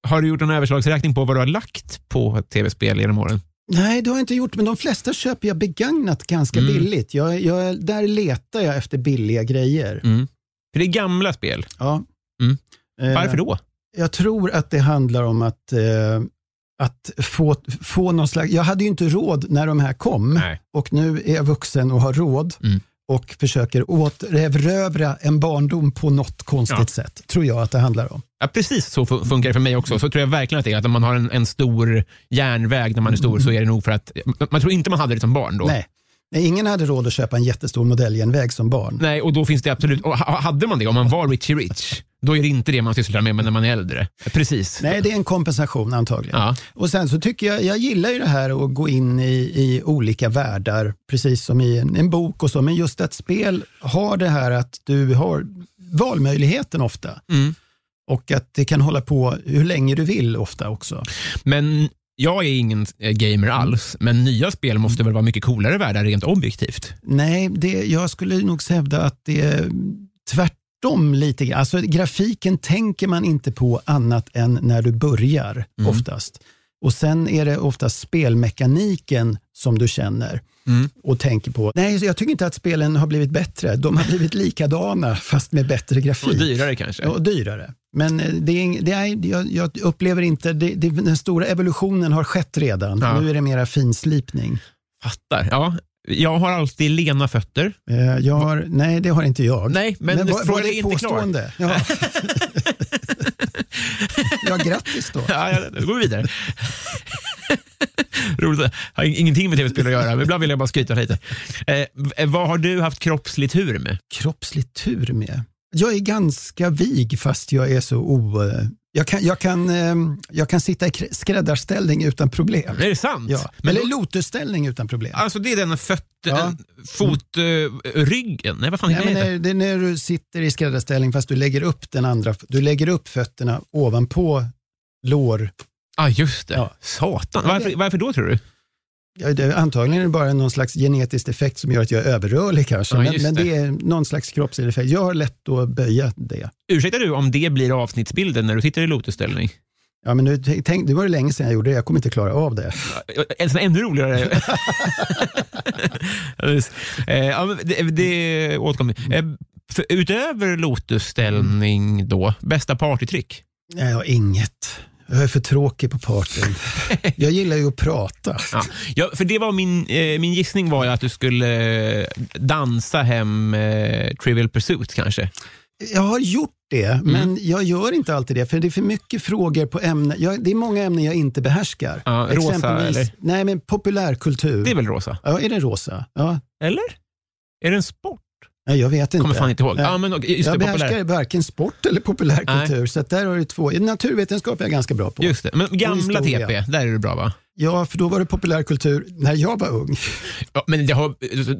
Har du gjort en överslagsräkning på vad du har lagt på tv-spel genom åren? Nej, det har jag inte gjort, men de flesta köper jag begagnat ganska Mm. billigt. Jag, jag, där letar jag efter billiga grejer. Mm. För det är gamla spel. Ja. Mm. Eh, Varför då? Jag tror att det handlar om att, eh, att få, få någon slags... Jag hade ju inte råd när de här kom Nej. och nu är jag vuxen och har råd Mm. Och försöker återerövra en barndom på något konstigt Ja. sätt, tror jag att det handlar om. Ja, precis så fu- funkar det för mig också. Så tror jag verkligen att det är. Att om man har en, en stor järnväg när man är stor så är det nog för att... Man tror inte man hade det som barn då. Nej. Nej, ingen hade råd att köpa en jättestor modelljärnväg som barn. Nej, och då finns det absolut... Och ha- hade man det, om man var Richie Rich, då är det inte det man sysslar med när man är äldre. Precis. Nej, det är en kompensation antagligen. Ja. Och sen så tycker jag, jag gillar ju det här att gå in i, i olika världar, precis som i en, en bok och så, men just att spel har det här att du har valmöjligheten ofta. Mm. Och att det kan hålla på hur länge du vill ofta också. Men jag är ingen eh, gamer alls, men nya spel måste väl vara mycket coolare världar rent objektivt? Nej, det, jag skulle nog hävda att det är tvärt tvärtom lite grann. Alltså, grafiken tänker man inte på annat än när du börjar Mm. oftast. Och sen är det oftast spelmekaniken som du känner Mm. och tänker på. Nej, jag tycker inte att spelen har blivit bättre. De har blivit likadana fast med bättre grafik. Och dyrare kanske. Och dyrare. Men eh, det är, det är, jag, upplever inte, det, det, den stora evolutionen har skett redan. Ja. Nu är det mera finslipning. Fattar. Ja, jag har alltid lena fötter. Eh, Jag har, nej, det har inte jag. Nej, men, var, frågan var är det inte klar. påstående? Ja. ja, grattis då. Ja, ja, då går vi vidare. Roligt. Har ingenting med tv-spel att göra, men ibland vill jag bara skryta lite. Eh, vad har du haft kroppslig tur med? Kroppslig tur med. Jag är ganska vig fast jag är så o... Jag kan, jag kan, eh, jag kan sitta i krä- skräddarställning utan problem. Är det sant? Ja. Men Eller då, lotusställning utan problem. alltså det är den fötter, Ja. fot, eh? Nej, vad fan Nej, det? när, det är när du sitter i skräddarställning fast du lägger upp den andra, du lägger upp fötterna ovanpå lår. ah, just det. Ja. Satan. Varför, varför då tror du? Ja, det, antagligen är det bara någon slags genetisk effekt som gör att jag är överrörlig kanske. Ja, men just men det. det är någon slags kroppslig effekt. Jag har lätt att böja det. Ursäkta du om det blir avsnittsbilden när du sitter i lotusställning? Ja, men nu, tänk, det var det länge sedan jag gjorde det. Jag kommer inte klara av det. En sån ännu roligare. Eh, ja, men det, det återkommer eh, för Utöver lotusställning då, bästa partytrick? Nej, jag har inget. Jag är för tråkig på partyn. Jag gillar ju att prata. Ja. Ja, för det var min, eh, min gissning var ju att du skulle eh, dansa hem eh, Trivial Pursuit kanske. Jag har gjort det, Mm. men jag gör inte alltid det. För det är för mycket frågor på ämnen. Jag, det är många ämnen jag inte behärskar. Ja, rosa, Exempelvis- eller? Nej, men populärkultur. Det är väl rosa? Ja, är det rosa? Ja, Eller? Är det en sport? Jag vet inte. Kommer fan inte ihåg. Ja, men, just jag det, populär. behärskar varken sport eller populärkultur, så där har du två. Naturvetenskap är jag ganska bra på. Just det. Men gamla. TP, där är du bra va? Ja, för då var det populärkultur när jag var ung. Ja, men det, har,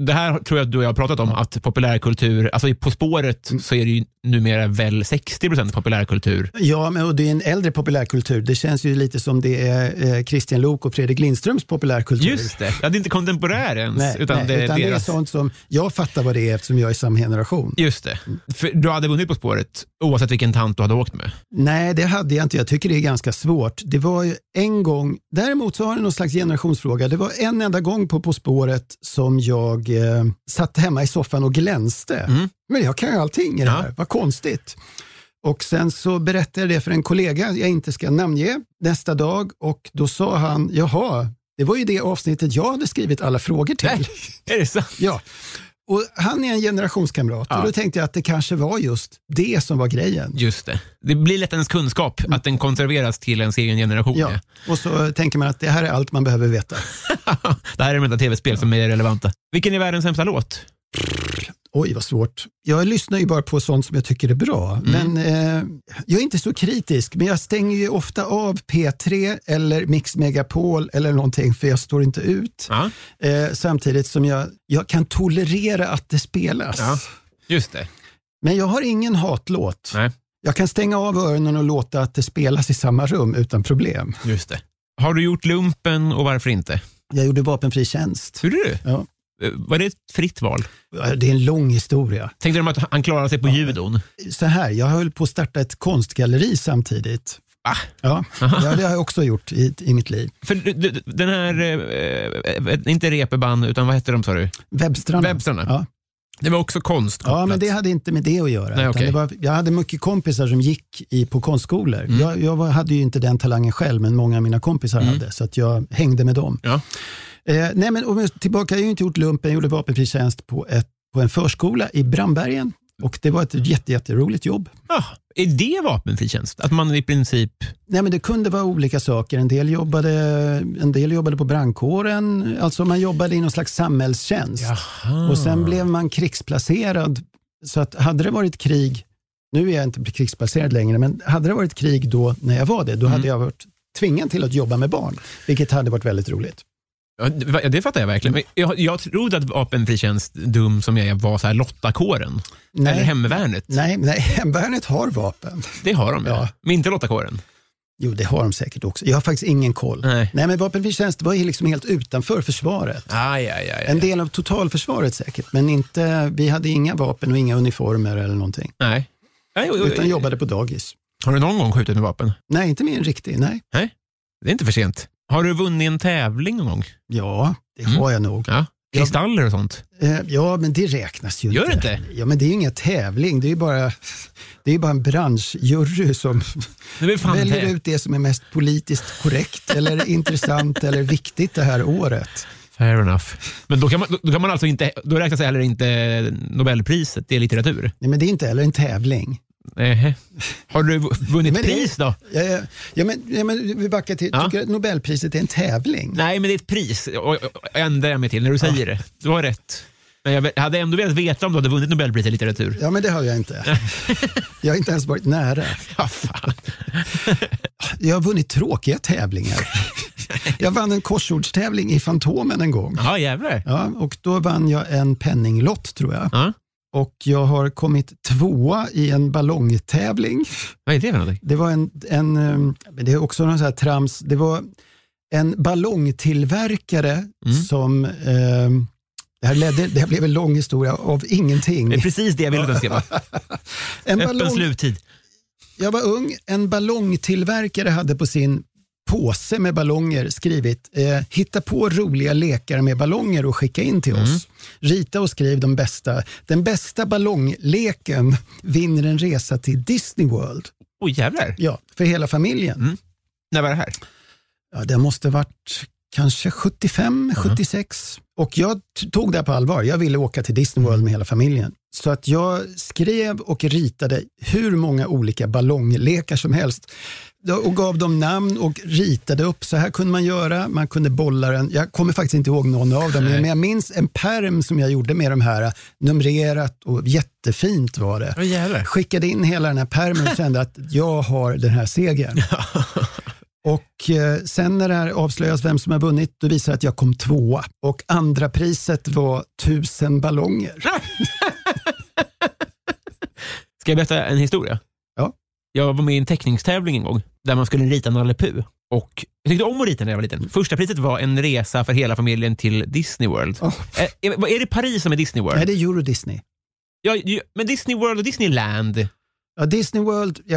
det här tror jag att du och jag har pratat om, att populärkultur, alltså På spåret så är det ju numera väl 60% populärkultur. Ja, men och det är en äldre populärkultur. Det känns ju lite som det är eh, Christian Lok och Fredrik Lindströms populärkultur. Just det, ja, det är inte kontemporär ens. Nej, utan nej, det, utan det är deras, sånt som jag fattar vad det är eftersom jag är samma generation. Just det. För du hade vunnit På spåret oavsett vilken tant du hade åkt med. Nej, det hade jag inte. Jag tycker det är ganska svårt. Det var ju en gång, däremot så har det någon slags generationsfråga. Det var en enda gång på På spåret som jag eh, satt hemma i soffan och glänste. Men jag kan ju allting i det Mm. Ja. här, vad konstigt. Och sen så berättade jag det för en kollega jag inte ska namnge nästa dag och då sa han, jaha, det var ju det avsnittet jag hade skrivit alla frågor till. Nej, är det sant? Ja. Och han är en generationskamrat Ja. och då tänkte jag att det kanske var just det som var grejen. Just det. Det blir lätt ens kunskap, att den konserveras till ens egen generation. Mm. Ja, och så tänker man att det här är allt man behöver veta. det här är de enda tv-spel som är relevanta. Vilken är världens sämsta låt? Oj, vad svårt. Jag lyssnar ju bara på sånt som jag tycker är bra. Men eh, jag är inte så kritisk, men jag stänger ju ofta av P3 eller Mix Megapol eller någonting för jag står inte ut. Ja, Eh, samtidigt som jag, jag kan tolerera att det spelas. Ja. just det. Men jag har ingen hatlåt. Nej, Jag kan stänga av öronen och låta att det spelas i samma rum utan problem. just det. Har du gjort lumpen och varför inte? Jag gjorde vapenfri tjänst. Hur är du? Ja. Eh, Var det ett fritt val? Det är en lång historia. Tänkte de att han klarade sig på judon? Så här, jag höll på att starta ett konstgalleri samtidigt. Ah. Ja, ja, det har jag också gjort i, i mitt liv. För den här, eh, eh, inte reeperband, utan vad hette de sa du? Webbstranden. Webbstranden. Ja. Det var också konst ja, men det hade inte med det att göra. Nej, det var, jag hade mycket kompisar som gick i, på konstskolor. Mm. Jag, jag var, hade ju inte den talangen själv, men många av mina kompisar hade, så att jag hängde med dem. Ja. Eh, nej, men om jag tillbaka, jag har ju inte gjort lumpen, jag gjorde vapenfri tjänst på, ett, på en förskola i Brandbergen. Och det var ett jätte, jätteroligt jobb. Ah, är det vapenfri tjänst? Att man i princip... Nej, men det kunde vara olika saker. En del jobbade, en del jobbade på brandkåren, alltså man jobbade i någon slags samhällstjänst. Jaha. Och sen blev man krigsplacerad. Så att hade det varit krig, nu är jag inte krigsplacerad längre, men hade det varit krig då när jag var det, då Mm. hade jag varit tvingad till att jobba med barn, vilket hade varit väldigt roligt. Ja, det- det fattar jag verkligen. Men jag, jag trodde att vapenfri tjänst, dum som jag är, var så här Lottakåren. Nej. Eller Hemvärnet. Nej, nej hemvärnet har vapen. Det har de ja. Men inte Lottakåren. Jo, det har de säkert också. Jag har faktiskt ingen koll. Nej. Nej men vapenfri tjänst var ju liksom helt utanför försvaret. Aj, aj, aj, En del av totalförsvaret säkert, men inte, vi hade inga vapen och inga uniformer eller någonting. Nej. Nej, oj, oj, Utan jobbade på dagis. Har du någon gång skjutit med vapen? Nej, inte med en riktig. Nej. Nej, det är inte för sent. Har du vunnit en tävling någon gång? Ja, det Mm. har jag nog. Ja. Kristaller och sånt? Eh, Ja, men det räknas ju Gör inte. det inte? Ja, men det är ju ingen tävling. Det är ju bara, det är bara en branschjury som väljer ut det som är mest politiskt korrekt eller intressant eller viktigt det här året. Fair enough. Men då kan man, då kan man alltså inte, då räknas heller inte Nobelpriset i litteratur? Nej, men det är inte heller en tävling. Nähä. Har du vunnit Men pris då? Ja, ja, ja, men, ja, men vi backar till, Ja. tycker du att Nobelpriset är en tävling? Nej, men det är ett pris. Och- och- och ändrar jag mig till när du säger det. Du har rätt. Men jag hade ändå velat veta om du hade vunnit Nobelpris i litteratur. Ja, men det har jag inte. Jag har inte ens varit nära. Ja, fan. Jag har vunnit tråkiga tävlingar. Jag vann en korsordstävling i Fantomen en gång. Ja, jävlar. Ja, och då vann jag en penninglott tror jag. Ja. Och jag har kommit tvåa i en ballongtävling. Vad är det för någonting? Det var en, en eh, men det är också någon sån här trams, det var en ballongtillverkare Mm. som, eh, det, här ledde, det här blev en lång historia av ingenting. Det är precis det jag ville att den ska vara. En Öppen ballong, sluttid. jag var ung, en ballongtillverkare hade på sin påse med ballonger skrivit eh, hitta på roliga lekar med ballonger och skicka in till oss. Rita och skriv de bästa. Den bästa ballongleken vinner en resa till Disney World. Oj, jävlar. Ja, för hela familjen. När var det här? Ja, det måste varit kanske 75, 76. Och jag tog det på allvar. Jag ville åka till Disney World med hela familjen. Så att jag skrev och ritade hur många olika ballonglekar som helst. Och gav dem namn och ritade upp. Så här kunde man göra. Man kunde bolla den. Jag kommer faktiskt inte ihåg någon av dem. Men jag minns en perm som jag gjorde med de här. Numrerat och jättefint var det. Jävlar. Skickade in hela den här permen och kände att jag har den här segern. Och eh, sen när det här avslöjas vem som har vunnit, då visar det att jag kom tvåa. Och andra priset var tusen ballonger. Ska jag berätta en historia? Ja. Jag var med i en teckningstävling en gång där man skulle rita Nalle Puh. Och jag tyckte om att rita när jag var liten. Första priset var en resa för hela familjen till Disney World. Oh. Eh, är, är det Paris som är Disney World? Nej, det är Euro Disney. Ja, men Disney World och Disneyland. Ja, Disney World, ja,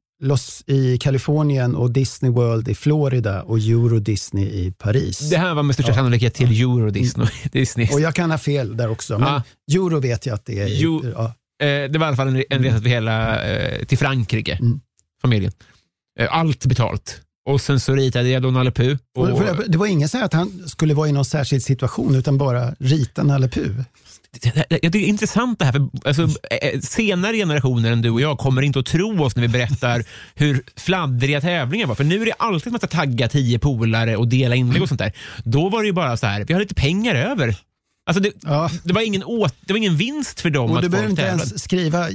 Los, i Kalifornien och Disney World i Florida och Euro Disney i Paris. Det här var med största sannolikhet till Euro Disney. Disney. Och jag kan ha fel där också, men Ja. Euro vet jag att det är. Jo. Ja. Eh, det var i alla fall en, en resa till, hela, eh, till Frankrike, Mm. familjen. Eh, allt betalt. Och sen så ritade jag då Nalle Puh. Och, det var ingen så att han skulle vara i någon särskild situation, utan bara rita Nalle Puh. Tycker det är intressant det här, för alltså, eh, senare generationer än du och jag kommer inte att tro oss när vi berättar hur fladdriga tävlingar var. För nu är det alltid att man ska tagga tio polare och dela inlägg och sånt där. Då var det ju bara så här, vi har lite pengar över. Alltså det, Ja. det, var ingen åt, det var ingen vinst för dem Och att du behöver inte ens skriva,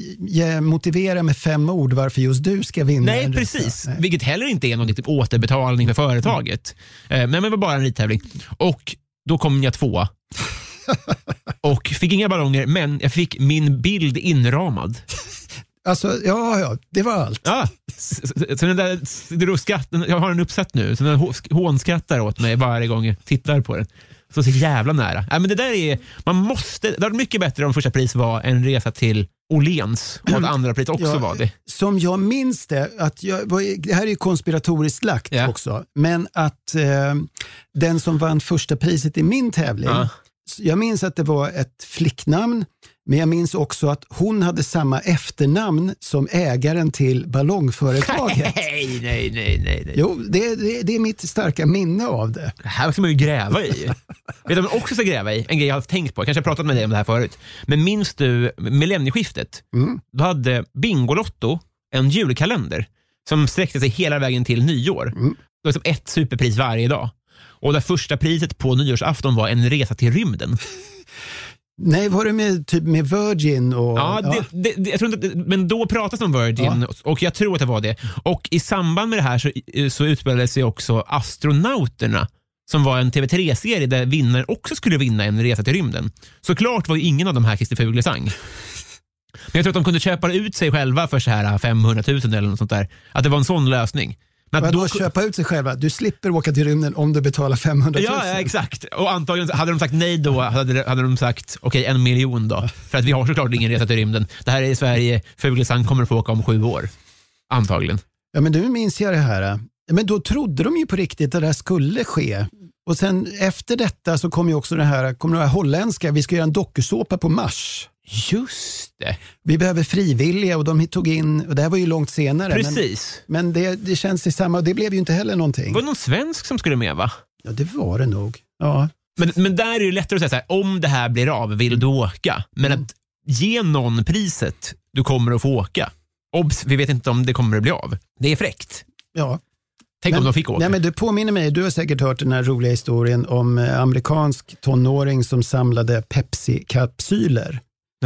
motivera med fem ord varför just du ska vinna. Nej, precis. Nej. Vilket heller inte är någon typ återbetalning för företaget. Eh, Men det var bara en rittävling. Och då kom jag tvåa. och fick inga ballonger, men jag fick min bild inramad. Alltså, ja, ja, det var allt. Ja, så, den där skratten, jag har den uppsatt nu, så den hå- hånskrattar åt mig varje gång jag tittar på den. Så så jävla nära. Ja, men det där är, man måste, det hade mycket bättre om första pris var en resa till Åhléns och att andra pris också Ja, var det. Som jag minns det, att jag, det här är ju konspiratoriskt lagt Ja. också, men att eh, den som vann första priset i min tävling, Ja. Jag minns att det var ett flicknamn Men jag minns också att hon hade samma efternamn som ägaren till ballongföretaget. Nej, nej, nej, nej. nej. Jo, det, det, det är mitt starka minne av det. Det här ska man ju gräva i. Vet du vad man också ska gräva i? En grej jag har tänkt på, jag kanske har pratat med dig om det här förut. Men minns du millennieskiftet? Mm. Då hade Bingolotto en julkalender som sträckte sig hela vägen till nyår. Mm. Det var som ett superpris varje dag. Och det första priset på nyårsafton var en resa till rymden. Nej, var det med, typ med Virgin? Och, Ja, det, det, det, jag tror inte, men då pratades det om Virgin och jag tror att det var det. Och i samband med det här så, så utspelade sig också Astronauterna som var en TV3-serie där vinnaren också skulle vinna en resa till rymden. Såklart var ju ingen av de här Christer Fuglesang. Men jag tror att de kunde köpa ut sig själva för så här 500 000 eller något sånt där. Att det var en sån lösning. Men Vadå då- köpa ut sig själva? Du slipper åka till rymden om du betalar 500 000. Ja, ja, exakt. Och antagligen hade de sagt nej då hade, hade de sagt okej en miljon då. För att vi har såklart ingen resa till rymden. Det här är i Sverige, Fuglesang kommer att få åka om sju år. Antagligen. Ja, men nu minns jag det här. Men då trodde de ju på riktigt att det här skulle ske. Och sen efter detta så kom ju också det här, kommer du ihåg holländska, vi ska göra en dokusåpa på Mars. Just det. Vi behöver frivilliga och de tog in, och det här var ju långt senare. Precis. Men, men det, det känns i samma, och det blev ju inte heller någonting. Var det någon svensk som skulle med va? Ja, det var det nog. Ja. Men, men där är det lättare att säga så här, om det här blir av, vill du åka? Men att ge någon priset, du kommer att få åka. Obs, vi vet inte om det kommer att bli av. Det är fräckt. ja. Tänk men, om de fick åka. Nej, men du påminner mig, du har säkert hört den här roliga historien om eh, amerikansk tonåring som samlade Pepsi-kapsyler.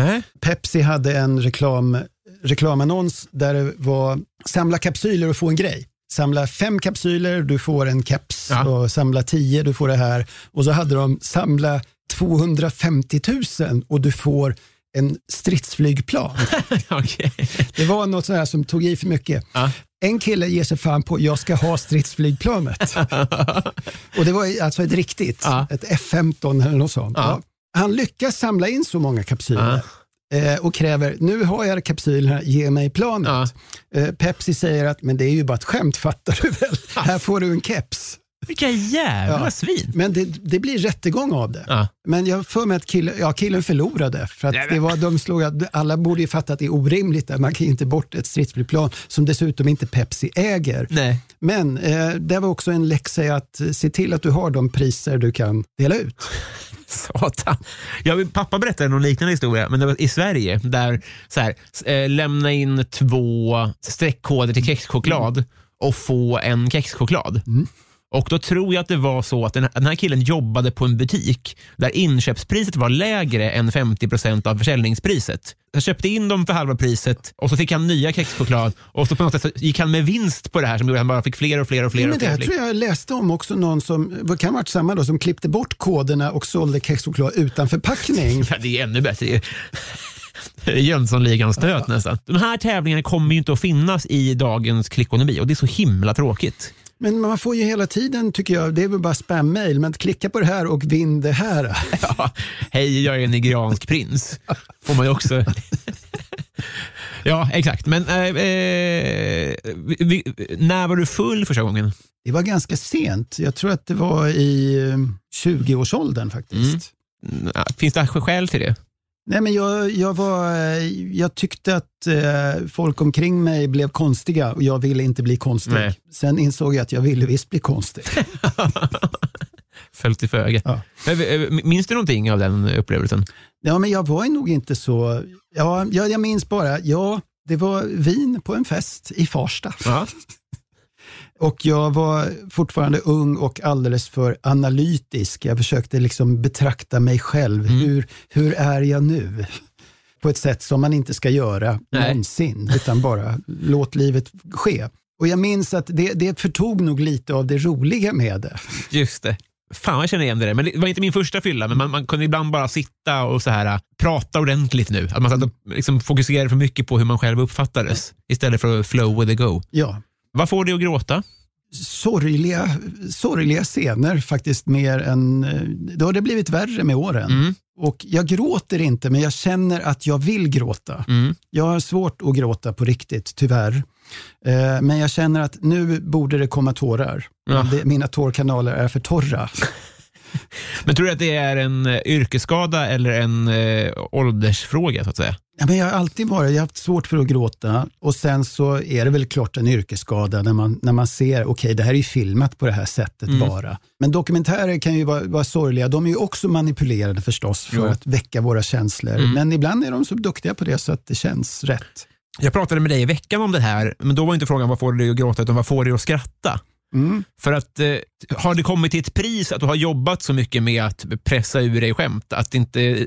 Nej. Pepsi hade en reklam, reklamannons där det var samla kapsyler och få en grej. Samla fem kapsyler, du får en keps. Ja. Och samla tio, du får det här. Och så hade de samla 250 000 och du får en stridsflygplan. Okej. Det var något sånt här som tog i för mycket. Ja. En kille ger sig fan på, jag ska ha stridsflygplanet. och det var alltså ett riktigt, Ja. ett F15 eller något sånt. Ja. Ja. Han lyckas samla in så många kapsyler. eh, Och kräver, nu har jag kapsylerna, ge mig planet. Eh, Pepsi säger att, men det är ju bara ett skämt, fattar du väl? Här får du en keps. Vilka jävla Ja. svin. Men det, det blir rättegång av det. Ja. Men jag för mig att killen, ja, killen förlorade. För att det var, de slog, alla borde ju fatta att det är orimligt. Att man kan inte bort ett stridsflygplan som dessutom inte Pepsi äger. Nej. Men eh, det var också en läxa att se till att du har de priser du kan dela ut. Satan. Jag, pappa berättade någon liknande historia, men det var i Sverige. Där så här, eh, lämna in två streckkoder till kexchoklad och få en kexchoklad. Och Då tror jag att det var så att den här, den här killen jobbade på en butik där inköpspriset var lägre än 50% av försäljningspriset. Han köpte in dem för halva priset och så fick han nya kexchoklad och så på något sätt gick han med vinst på det här som gjorde att han bara fick fler och fler och fler. Men det här tror jag läste om också någon som, det kan ha varit samma då, som klippte bort koderna och sålde kexchoklad utan förpackning. Ja, det är ännu bättre. Jönssonligans stöt nästan. De här tävlingarna kommer ju inte att finnas i dagens klickonomi och det är så himla tråkigt. Men man får ju hela tiden, tycker jag, det är väl bara spam-mail, men klicka på det här och vinn det här. Ja, hej, jag är en nigeriansk prins. Får man ju också. Ja, exakt. Men äh, äh, vi, när var du full första gången? Det var ganska sent. Jag tror att det var i eh, 20-årsåldern faktiskt. Mm. Finns det skäl till det? Nej, men jag, jag, var, eh, jag tyckte att eh, folk omkring mig blev konstiga och jag ville inte bli konstig. Nej. Sen insåg jag att jag ville visst bli konstig. Föll till föga. Ja. Äh, Minns du någonting av den upplevelsen? Ja, men jag var ju nog inte så... Ja, jag, jag minns bara, ja, det var vin på en fest i Farsta. Och jag var fortfarande ung och alldeles för analytisk. Jag försökte liksom betrakta mig själv. Mm. Hur, hur är jag nu? På ett sätt som man inte ska göra Nej. någonsin, utan bara låt livet ske. Och jag minns att det, det förtog nog lite av det roliga med det. Just det. Fan, jag känner igen det där. Men det var inte min första fylla, men man, man kunde ibland bara sitta och så här, äh, prata ordentligt nu. Att man satt och liksom fokuserade för mycket på hur man själv uppfattades istället för att flow with the go. Ja, Vad får dig att gråta? sorgliga, sorgliga scener faktiskt mer än... eh, Då har det blivit värre med åren. Mm. Och jag gråter inte, men jag känner att jag vill gråta. Mm. Jag har svårt att gråta på riktigt, tyvärr. Eh, Men jag känner att nu borde det komma tårar. Ja. Det, mina tårkanaler är för torra. Men tror du att det är en eh, yrkesskada eller en eh, åldersfråga så att säga? Ja, men jag har alltid varit, jag har haft svårt för att gråta och sen så är det väl klart en yrkesskada när man, när man ser, okej okay, det här är ju filmat på det här sättet Mm. bara. Men dokumentärer kan ju vara, vara sorgliga, de är ju också manipulerade förstås för Jo. att väcka våra känslor. Mm. Men ibland är de så duktiga på det så att det känns rätt. Jag pratade med dig i veckan om det här, men då var inte frågan vad får dig att gråta, utan vad får dig att skratta? Mm. För att eh, har det kommit till ett pris att du har jobbat så mycket med att pressa ur dig skämt, att inte eh,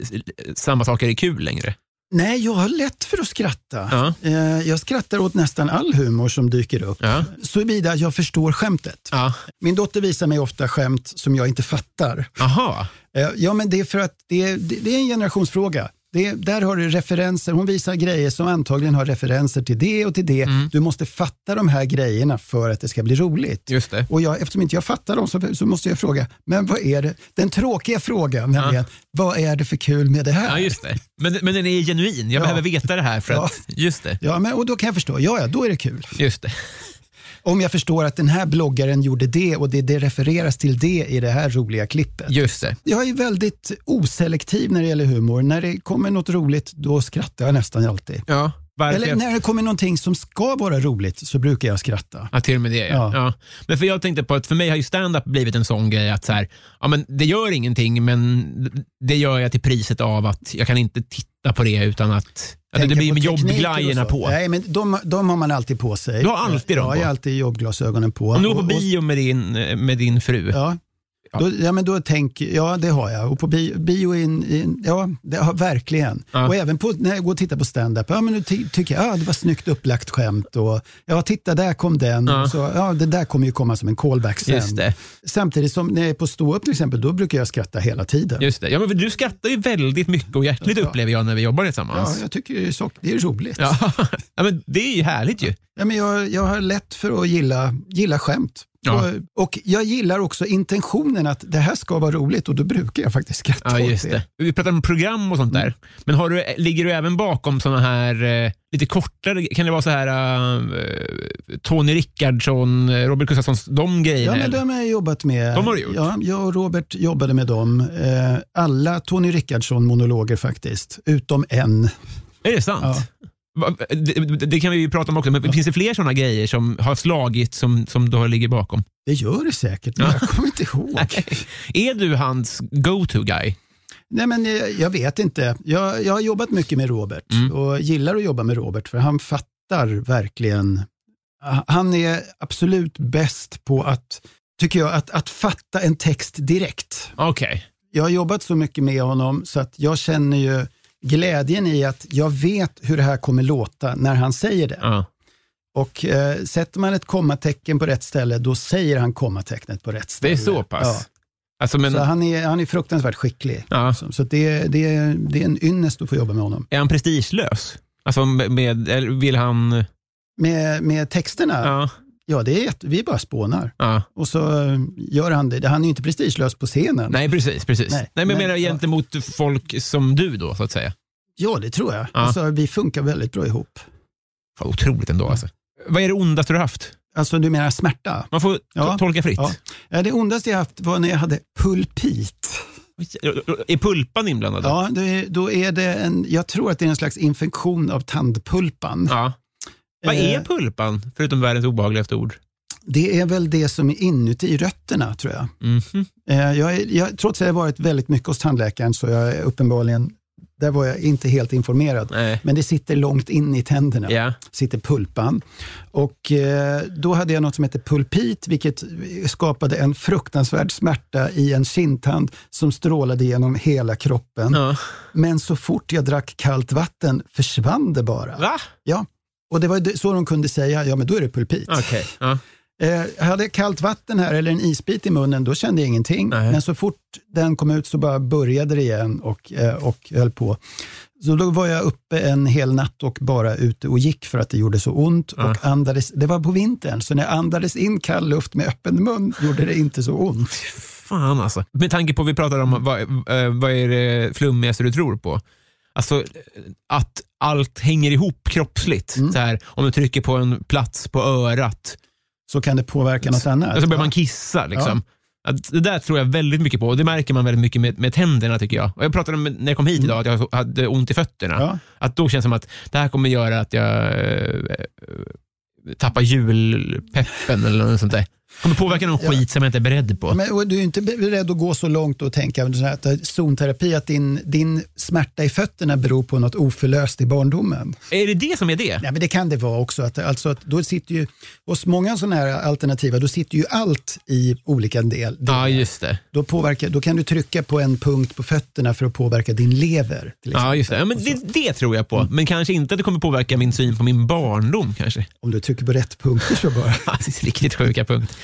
samma saker är kul längre? Nej, jag har lätt för att skratta. Ja. Eh, Jag skrattar åt nästan all humor som dyker upp. Ja. Såvida jag förstår skämtet. Ja. Min dotter visar mig ofta skämt som jag inte fattar. Aha. Eh, Ja, men det är för att det är, det det är en generationsfråga. Det, är- där har du referenser. Hon visar grejer som antagligen har referenser till det och till det. Du måste fatta de här grejerna för att det ska bli roligt. Just det. Och jag, eftersom inte jag fattar dem så, så måste jag fråga, men vad är det? Den tråkiga frågan, nämligen, vad är det för kul med det här? Ja, just det. Men, men den är genuin. Jag Ja. behöver veta det här för Ja. att... Just det. Ja, men, och då kan jag förstå, ja, ja, då är det kul. Just det. Om jag förstår att den här bloggaren gjorde det och det, det refereras till det i det här roliga klippet. Just det. Jag är väldigt oselektiv när det gäller humor. När det kommer något roligt, då skrattar jag nästan alltid. Ja. Varför Eller när det kommer någonting som ska vara roligt så brukar jag skratta. Ja, till och med det. Ja. Ja. Ja. Men för jag tänkte på att för mig har ju stand-up blivit en sån grej att så här, ja, men det gör ingenting, men det gör jag till priset av att jag kan inte titta på det utan att... Alltså, det blir på med jobbglajjorna på. Nej, men de, de har man alltid på sig. Du har alltid dem Ja, jag på? har alltid jobbglasögonen på. Om du var på och- bio med din, med din fru. Ja. Då, ja, men då tänk, ja, det har jag. Och på bio, bio in, in, ja, det har verkligen. Ja. Och även på, när jag går och tittar på stand-up, ja, men nu ty, tycker jag ja, det var snyggt upplagt skämt. Och, ja, titta där kom den. Ja. Så, ja, det där kommer ju komma som en callback sen. Samtidigt som när jag är på stå-upp till exempel, då brukar jag skratta hela tiden. Just det. Ja, men du skrattar ju väldigt mycket och hjärtligt upplever jag när vi jobbar Ja, tillsammans. jag tycker det är, så, det är roligt. Ja. ja, men det är ju härligt ju. Ja, men jag, jag har lätt för att gilla, gilla skämt. Ja. Och, och jag gillar också intentionen att det här ska vara roligt och då brukar jag faktiskt skratta Ja, åt just det. Vi pratar om program och sånt där. Men har du, ligger du även bakom såna här eh, lite kortare, kan det vara så här eh, Tony Rickardsson, eh, Robert Gustafssons, de grejerna? Ja, men de har jag jobbat med. De har du gjort? Ja, jag och Robert jobbade med dem. Eh, alla Tony Rickardsson-monologer faktiskt, utom en. Är det sant? Ja. Det, det, kan vi ju prata om också, men finns det fler såna grejer som har slagit som, som du har ligger bakom? Det gör det säkert, men Ja. jag kommer inte ihåg. Är du hans go-to guy? Nej, men jag, jag vet inte. Jag, jag har jobbat mycket med Robert Mm. och gillar att jobba med Robert för han fattar verkligen. Han är absolut bäst på att, tycker jag, att, att fatta en text direkt. Okej. Jag har jobbat så mycket med honom så att jag känner ju glädjen i att jag vet hur det här kommer låta när han säger det. Ja. Och eh, sätter man ett kommatecken på rätt ställe, då säger han kommatecknet på rätt Det ställe. är så pass? Ja. Alltså, men, Så han är, han är fruktansvärt skicklig. ja. Så, så det, det, det är en ynnest att få jobba med honom. Är han prestigelös? Alltså med, med, eller vill han... Med, med texterna, ja. Ja, det är vi bara spånar. ja. Och så eh, gör han det. Han är ju inte prestigelös på scenen. Nej, precis. precis. Nej, Nej, men jag men- menar ja. gentemot folk som du då, så att säga. Ja, det tror jag. Ja. Alltså, vi funkar väldigt bra ihop. Fan, otroligt ändå alltså. Vad är det ondaste du har haft? Alltså, du menar smärta? Man får Ja. tolka fritt. Ja. Ja, det ondaste jag haft var när jag hade pulpit. Är pulpan inblandad? Ja, det, då är det en, jag tror att det är en slags infektion av tandpulpan. Ja. Vad Eh, är pulpan, förutom världens obehagligaste ord? Det är väl det som är inuti rötterna, tror jag. Eh, Jag, är, jag. Trots att jag varit väldigt mycket hos tandläkaren så jag är uppenbarligen, där var jag inte helt informerad. Nej. Men det sitter långt in i tänderna, Ja. sitter pulpan. Och eh, då hade jag något som heter pulpit, vilket skapade en fruktansvärd smärta i en kindtand som strålade genom hela kroppen. ja. Men så fort jag drack kallt vatten försvann det bara. Va? Ja. Och det var så de kunde säga, ja men då är det pulpit. Okej. Ja. Eh, hade jag kallt vatten här eller en isbit i munnen, då kände jag ingenting. Nej. Men så fort den kom ut så bara började det igen och, eh, och höll på. Så då var jag uppe en hel natt och bara ute och gick för att det gjorde så ont. Ja. Och andades, det var på vintern, så när jag andades in kall luft med öppen mun gjorde det inte så ont. Fan alltså. Med tanke på, vi pratar om vad, eh, vad är det flummigaste du tror på? Alltså att allt hänger ihop kroppsligt. Mm. Så här, om du trycker på en plats på örat Så kan det påverka något annat. och så börjar Ja. man kissa. Liksom. Att det där tror jag väldigt mycket på och det märker man väldigt mycket med, med tänderna tycker jag. Och jag pratade om när jag kom hit idag att jag hade ont i fötterna. Ja. Att då känns det som att det här kommer göra att jag eh, tappar julpeppen eller något sånt där. Kommer påverka någon skit som jag inte är beredd på. Men, du är inte beredd att gå så långt och tänka att zonterapi, att din, din smärta i fötterna beror på något oförlöst i barndomen. Är det det som är det? Ja, men det kan det vara också. Att, alltså, att då sitter ju, hos många sådana här alternativa, då sitter ju allt i olika del. Ja, just det. Då, påverkar, då kan du trycka på en punkt på fötterna för att påverka din lever. Ja, just det. Ja, men det, det tror jag på. Men kanske inte att det kommer påverka min syn på min barndom. kanske. Om du trycker på rätt punkter så bara. Ja, riktigt sjuka punkt.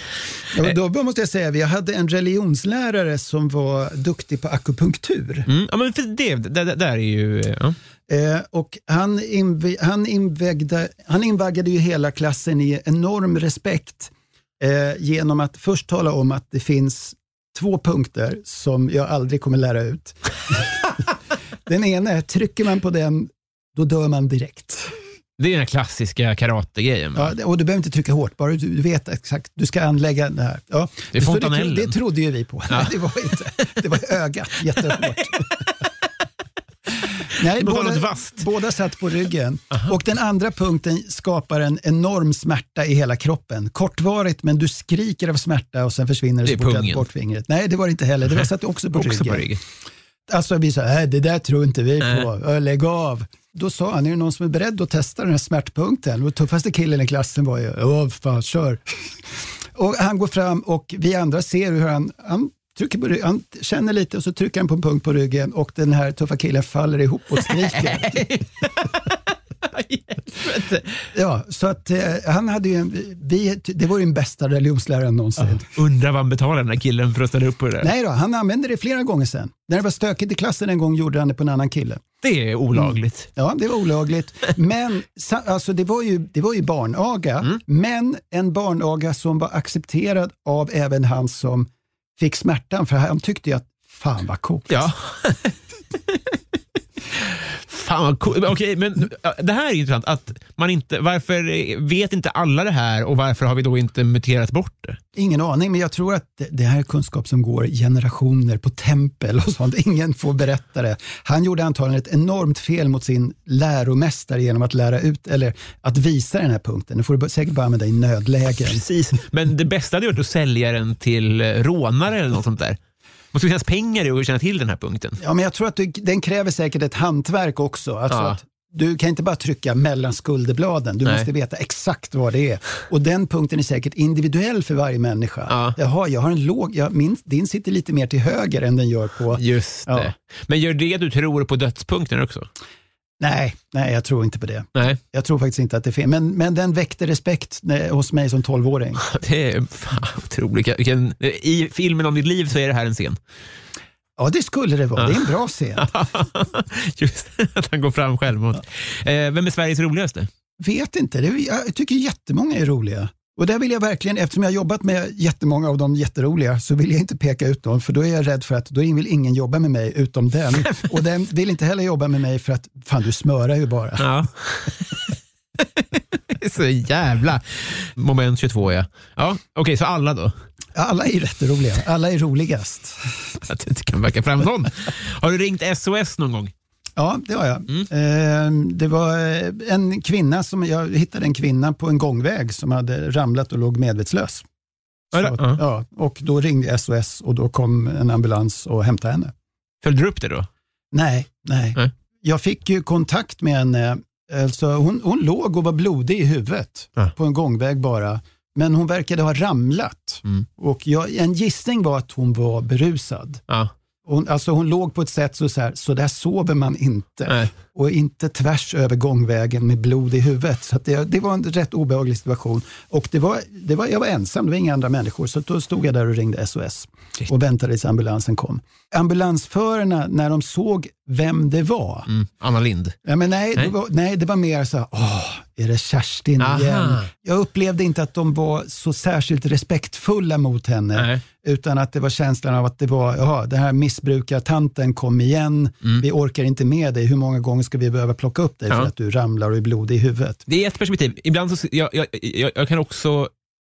Ja, då måste jag säga, vi hade en religionslärare som var duktig på akupunktur. Mm, ja, men för det, det, det där är ju... Ja. Eh, och han, inv han, invägde, han invaggade ju hela klassen i enorm respekt eh, genom att först tala om att det finns två punkter som jag aldrig kommer lära ut. den ena är, trycker man på den, då dör man direkt. Det är den här klassiska karategrejen. Ja, och du behöver inte trycka hårt, bara du, vet exakt, du ska anlägga det här. Ja, Det är fontanellen. Det, det trodde ju vi på. Nej, det var inte. Det var ögat, jättehårt. Nej, båda, båda satt på ryggen. Och den andra punkten skapar en enorm smärta i hela kroppen. Kortvarigt, men du skriker av smärta och sen försvinner det Det så fort bort fingret. Nej, det var det inte heller. Det var satt också på Också ryggen. på ryggen. Alltså vi sa, "Nej, det där tror inte vi på, Ö, lägg av. Då sa han, är det någon som är beredd att testa den här smärtpunkten? Och tuffaste killen i klassen var ju, åh fan kör. och han går fram och vi andra ser hur han, han, trycker på ryggen, han känner lite och så trycker han på en punkt på ryggen och den här tuffa killen faller ihop och skriker. ja, så att eh, han hade ju, en, vi, det var ju den bästa religionsläraren någonsin. Undrar vad han betalar den här killen för att ställa upp på det där. Nej då, han använde det flera gånger sen. När det var stökigt i klassen en gång gjorde han det på en annan kille. Det är olagligt. Ja, det var olagligt. Men sa- alltså, det, var ju, det var ju barnaga, Mm. men en barnaga som var accepterad av även han som fick smärtan. För han tyckte ju att, fan vad coolt. Ja. Fan vad cool. Men Okej, men ja, det här är intressant. Att man inte, varför vet inte alla det här och varför har vi då inte muterat bort det? Ingen aning, men jag tror att det, här är kunskap som går generationer på tempel och sånt. Ingen får berätta det. Han gjorde antagligen ett enormt fel mot sin läromästare genom att lära ut, eller att visa den här punkten. Det får du säkert bara använda i nödlägen. Precis. Men det bästa hade varit att sälja den till eh, rånare eller något sånt där. Skulle finnas pengar i att känna till den här punkten. Ja, men jag tror att du, den kräver säkert ett hantverk också. Alltså Ja. att du kan inte bara trycka mellan skulderbladen. Du Nej. måste veta exakt vad det är. Och den punkten är säkert individuell för varje människa. Ja. Jaha, jag har en låg, jag, min, din sitter lite mer till höger än den gör på... Just Ja. det. Men gör det du tror på dödspunkten också? Nej, nej, jag tror inte på det. Nej, Jag tror faktiskt inte att det är fel. Men, men den väckte respekt hos mig som 12-åring. det är fan otroligt. I filmen om ditt liv så är det här en scen. Ja, det skulle det vara. Det är en bra scen. Just att han går fram självmant. Eh, vem är Sveriges roligaste? Vet inte, det, jag tycker jättemånga är roliga. Och där vill jag verkligen, eftersom jag har jobbat med jättemånga av dem jätteroliga, så vill jag inte peka ut dem, för då är jag rädd för att då vill ingen jobba med mig utom den. Och den vill inte heller jobba med mig för att, fan du smörar ju bara. Ja. Det är så jävla... Moment 22 ja. ja Okej, så alla då? Alla är rätt roliga, alla är roligast. Att du inte kan verka fram sån. Har du ringt SOS någon gång? Ja, det har jag. Eh, Det var eh, en kvinna som, jag hittade en kvinna på en gångväg som hade ramlat och låg medvetslös. Så, ja. ja, och då ringde SOS och då kom en ambulans och hämtade henne. Följde du upp det då? Nej, nej. Nej. Jag fick ju kontakt med henne. Alltså hon, hon låg och var blodig i huvudet Ja. på en gångväg bara. Men hon verkade ha ramlat. Mm. Och jag, en gissning var att hon var berusad. Ja. Hon, alltså hon låg på ett sätt så, så, här, så där sover man inte. Nej. Och inte tvärs över gångvägen med blod i huvudet. Så det, det var en rätt obehaglig situation. Och det var, det var, jag var ensam, det var inga andra människor. Så då stod jag där och ringde SOS och väntade tills ambulansen kom. Ambulansförarna, när de såg vem det var, Mm. Anna Lind. Ja, men nej, Nej. Det var, nej, det var mer så här, åh, är det Kerstin Aha. igen? Jag upplevde inte att de var så särskilt respektfulla mot henne, Nej. utan att det var känslan av att det var, jaha, den här missbrukartanten kom igen, vi orkar inte med dig, hur många gånger ska vi behöva plocka upp dig Mm. Ja. för att du ramlar och är blodig i huvudet? Det är ett perspektiv. Ibland så, jag, jag, jag, jag kan också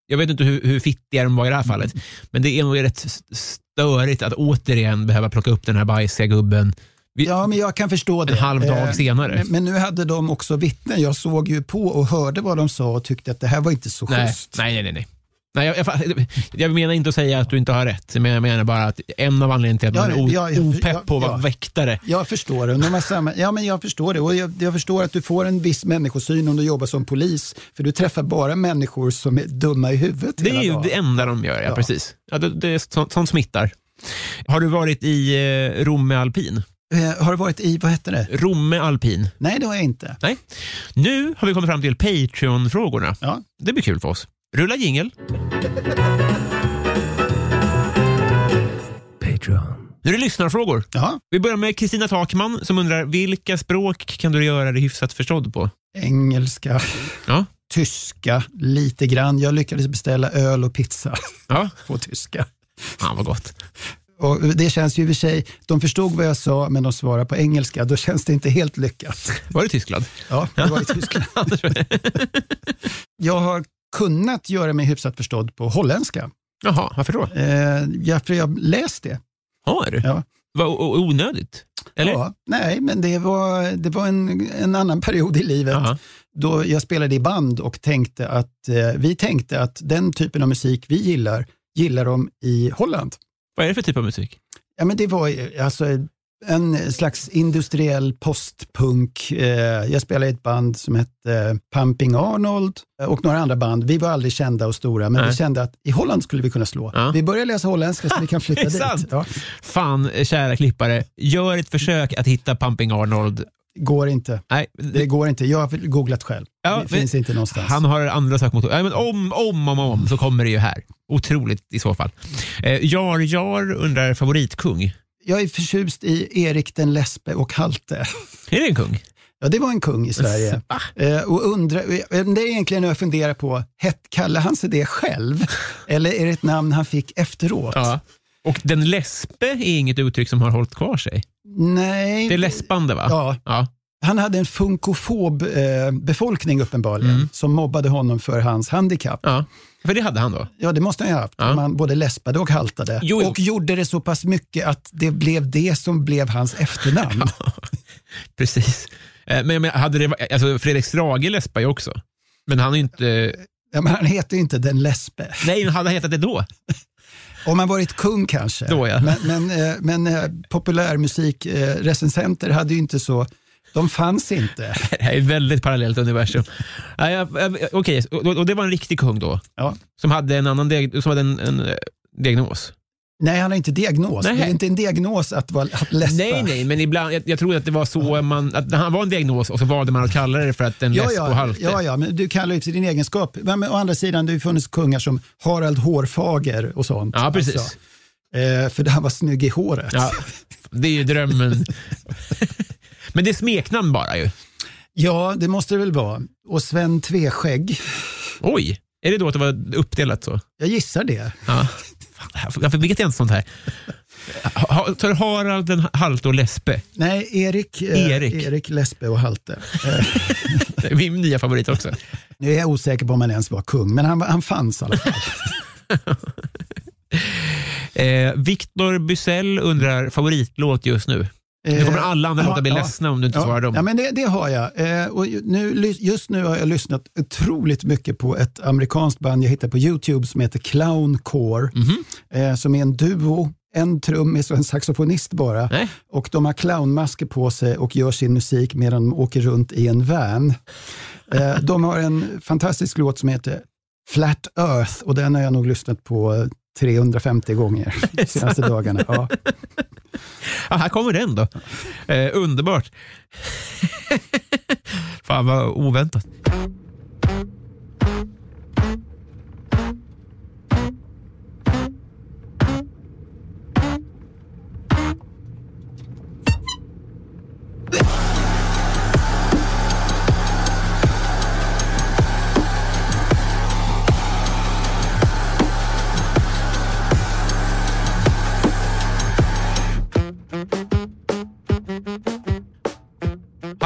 Jag vet inte hur, hur fittiga de var i det här fallet, men det är nog rätt störigt att återigen behöva plocka upp den här bajsiga gubben. Vi, Ja, men jag kan förstå det. En halv dag Eh, senare. Men, men nu hade de också vittnen. Jag såg ju på och hörde vad de sa och tyckte att det här var inte så nej, schysst. nej, nej, nej. Nej. Jag, jag, jag menar inte att säga att du inte har rätt, men jag menar bara att en av anledningarna till att Ja, man är ja, opepp på att vara ja. väktare. Jag förstår det. Samma, ja, men jag förstår det. Och jag, jag förstår att du får en viss människosyn om du jobbar som polis. För du träffar bara människor som är dumma i huvudet Det är ju dagen. det enda de gör, ja, Ja. precis. Ja, det, det är sånt, sånt smittar. Har du varit i eh, Romme Alpin? Eh, har du varit i, vad hette det? Romme Alpin? Nej, det har jag inte. Nej. Nu har vi kommit fram till Patreon-frågorna. Ja. Det blir kul för oss. Rulla jingel. Patreon. Nu är det lyssnarfrågor. Ja, Vi börjar med Kristina Takman som undrar vilka språk kan du göra dig hyfsat förstådd på? engelska, Ja. tyska, lite grann. Jag lyckades beställa öl och pizza Ja, på tyska. fan vad gott. Och det känns ju i och för sig, de förstod vad jag sa men de svarar på engelska. Då känns det inte helt lyckat. Var det Tyskland? Ja, det var i Tyskland. Jag har kunnat göra mig hyfsat förstådd på holländska. Jaha, varför då? Eh, ja, för jag har läst det. Har? Ja. Vad onödigt? Eller? Ja, nej, men det var, det var en, en annan period i livet Jaha. då jag spelade i band och tänkte att eh, vi tänkte att den typen av musik vi gillar, gillar de i Holland. Vad är det för typ av musik? Ja, men det var ju, alltså en slags industriell postpunk. Eh, jag spelade i ett band som hette eh, Pumping Arnold och några andra band. Vi var aldrig kända och stora, men Nej. vi kände att i Holland skulle vi kunna slå. Ja. Vi börjar läsa holländska så vi kan flytta dit. Ja, Fan, kära klippare, gör ett försök att hitta Pumping Arnold. går inte. Nej, Det går inte. Jag har googlat själv. Ja, det finns inte någonstans. Han har andra sökmotorer. Men om, om, om, om så kommer det ju här. Otroligt i så fall. Eh, Jar Jar undrar favoritkung. Jag är förtjust i Erik den Lesbe och Halte. Är det en kung? Ja, det var en kung i Sverige. Eh, och undrar, eh, det är egentligen jag funderar på, kallar han sig det själv? Eller är det ett namn han fick efteråt? Ja. Och den lesbe är inget uttryck som har hållit kvar sig. Nej. Det är läspande va? Ja, ja. Han hade en funkofob eh, befolkning uppenbarligen, Mm. som mobbade honom för hans handikapp. ja. För det hade han då? Ja, det måste han ju ha haft. Ja. Man både läspade och haltade. Jo, jo. Och gjorde det så pass mycket att det blev det som blev hans efternamn. Precis. Eh, Men menar, hade det, alltså Fredrik Strage läspar ju också. Men han är ju inte... Ja, men han heter ju inte den Lesbe. Nej, men hade han hetat det då? Om han varit kung kanske. Då, ja. Men, men, eh, men eh, populärmusikrecensenter hade ju inte så, de fanns inte. Det här är ett väldigt parallellt universum. Ja, ja, Okej, och, och det var en riktig kung då? Ja. Som hade en annan diag- som hade en, en eh, diagnos? Nej, han har inte diagnos. Nej. Det är inte en diagnos att, vara, att läspa. Nej, nej, men ibland, jag, jag tror att det var så man, att han var en diagnos och så valde man att kalla det för att den Ja, läsp och halte. ja, ja, men du kallar ju till din egenskap. Men, men, å andra sidan, det har ju funnits kungar som Harald Hårfager och sånt. Ja, precis. Alltså, eh, för han var snygg i håret. Ja, det är ju drömmen. men det är smeknamn bara ju. Ja, det måste det väl vara. Och Sven Tveskägg, Oj, är det då att det var uppdelat så? jag gissar det. Ja. Varför vet jag inte sånt här? Ha- Tar Harald en halt och Lesbe? Nej, Erik, eh, Erik. Erik Lesbe och Halte. Eh, Det är min nya favorit också. nu är jag osäker på om han ens var kung, men han, han fanns i alla fall. Eh, Victor Bysell undrar favoritlåt just nu. Nu kommer alla andra ja, låtar bli ja. ledsna om du inte ja, svarar dem. Ja, men det, det har jag. Eh, och nu, just nu har jag lyssnat otroligt mycket på ett amerikanskt band jag hittade på YouTube som heter Clown Core. Mhm. Eh, som är en duo, en trummis och en saxofonist bara. Nej. Och de har clownmasker på sig och gör sin musik medan de åker runt i en van. Eh, de har en fantastisk låt som heter Flat Earth och den har jag nog lyssnat på 350 gånger de senaste dagarna. Ja. Ja, här kommer den då. Eh, underbart. Fan vad oväntat.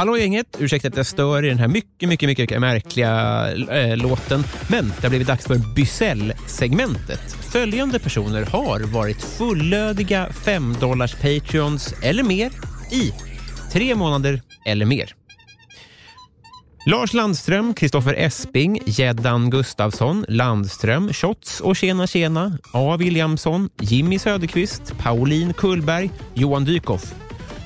Hallå gänget! Ursäkta att jag stör i den här mycket, mycket, mycket märkliga äh, låten. Men det har blivit dags för Bysell-segmentet. Följande personer har varit fullödiga 5 dollars Patreons eller mer i tre månader eller mer. Lars Landström, Kristoffer Esping, Jeddan Gustafsson, Landström, Shots och Tjena Tjena, A. Williamson, Jimmy Söderqvist, Pauline Kullberg, Johan Dykhoff,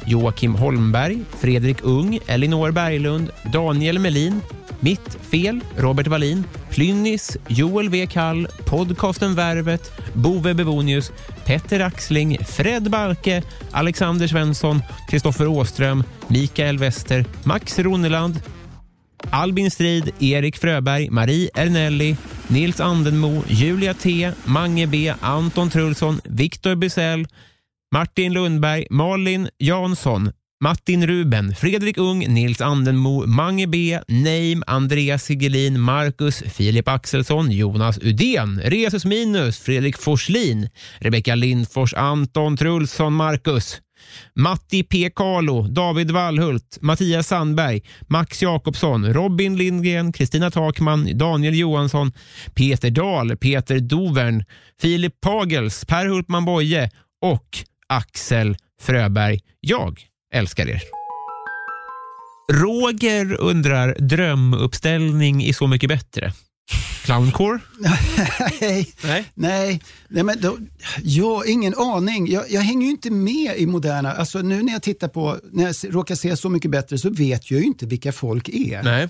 Joakim Holmberg, Fredrik Ung, Elinor Berglund, Daniel Melin, Mitt Fel, Robert Wallin, Plynnis, Joel W. Kall, podcasten Värvet, Bove Bevonius, Petter Axling, Fred Balke, Alexander Svensson, Kristoffer Åström, Mikael Wester, Max Roneland, Albin Strid, Erik Fröberg, Marie Ernelli, Nils Andenmo, Julia T, Mange B, Anton Trulsson, Viktor Bysell, Martin Lundberg, Malin Jansson, Martin Ruben, Fredrik Ung, Nils Andenmo, Mange B, Neim, Andreas Sigelin, Marcus, Filip Axelsson, Jonas Udén, Resus Minus, Fredrik Forslin, Rebecka Lindfors, Anton Trulsson, Marcus, Matti P. Carlo, David Wallhult, Mattias Sandberg, Max Jakobsson, Robin Lindgren, Kristina Takman, Daniel Johansson, Peter Dahl, Peter Dovern, Filip Pagels, Per Hultman Boye och Axel Fröberg. Jag älskar er. Roger undrar drömuppställning i Så mycket bättre. Clowncore? nej, Nej. nej, nej men då, jag ingen aning. Jag, jag hänger ju inte med i moderna... Alltså nu när jag tittar på, när jag råkar se Så mycket bättre så vet jag ju inte vilka folk är. Nej.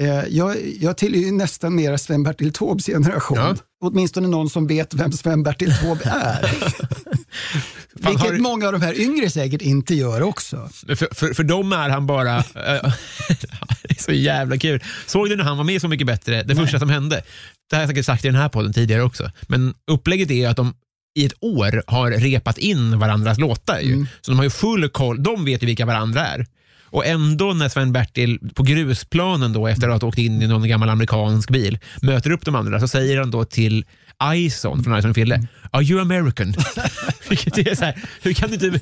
Eh, jag, jag tillhör ju nästan mera Sven-Bertil Taubes generation. Ja. Åtminstone någon som vet vem Sven-Bertil Taube är. Vilket har många av de här yngre säkert inte gör också. För, för, för dem är han bara... eh, det är så jävla kul. Såg du när han var med Så mycket bättre? Det första som hände. Det har jag säkert sagt i den här podden tidigare också. Men upplägget är att de i ett år har repat in varandras låtar. Ju. Så de har ju full koll. De vet ju vilka varandra är. Och ändå när Sven-Bertil på grusplanen då efter att ha åkt in i någon gammal amerikansk bil möter upp de andra så säger han då till Ison från Ison och Fille, Are you American? Vilket är så här, hur kan du inte...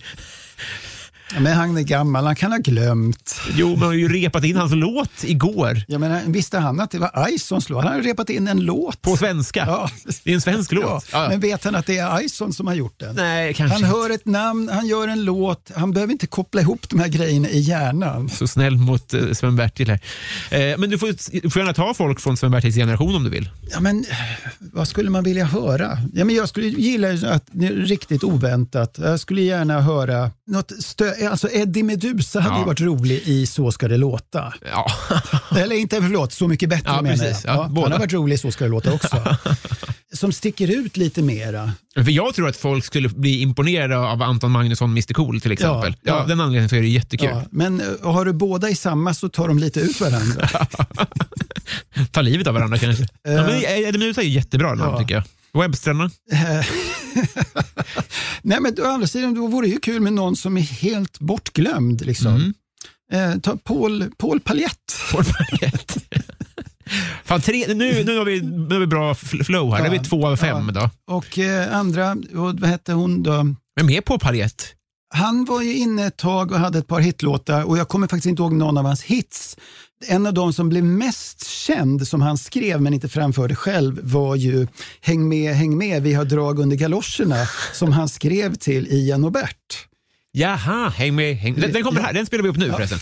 Men han är gammal, han kan ha glömt. Jo, man har ju repat in hans låt igår Jag menar, visste han att det var Isons låt? Han har repat in en låt. på svenska. Ja. Det är en svensk låt. Ja, Ja. Men vet han att det är Ison som har gjort den? Nej, kanske Han inte. hör ett namn, han gör en låt, han behöver inte koppla ihop de här grejerna i hjärnan. Så snäll mot eh, Sven-Bertil här. Eh, men du får, du får gärna ta folk från Sven-Bertils generation om du vill. Ja, men, vad skulle man vilja höra? Ja, men jag skulle gilla ju att riktigt oväntat. Jag skulle gärna höra något stö- alltså Eddie Meduza hade Ja. ju varit rolig i Så ska det låta. Ja. Eller inte, förlåt, Så mycket bättre Ja, menar jag. Ja, han båda. har varit rolig i Så ska det låta också. Som sticker ut lite mera. För jag tror att folk skulle bli imponerade av Anton Magnusson, Mr Cool till exempel. Ja. Av den anledningen så är det jättekul. Men eh, har du båda i samma så tar de lite ut varandra. Ta livet av varandra kanske. ja, men Eddie Meduza är ju jättebra namn Ja. tycker jag. Webstrarna. Nej, men å andra sidan då vore det ju kul med någon som är helt bortglömd. Liksom. Mm. Eh, ta Paul, Paul Paljett. Paul Paljett. Fan, tre, nu, nu, har vi, nu har vi bra fl- flow här. Nu är vi Ja. två av fem Ja. då. Och eh, andra, och vad hette hon då? Vem är Paul Paljett? Han var ju inne ett tag och hade ett par hitlåtar och jag kommer faktiskt inte ihåg någon av hans hits. En av de som blev mest känd som han skrev men inte framförde själv var ju Häng med, häng med, vi har drag under galoscherna som han skrev till Ian och Bert. Jaha, häng med. Häng. Den, den kommer här. Den spelar vi upp nu förresten.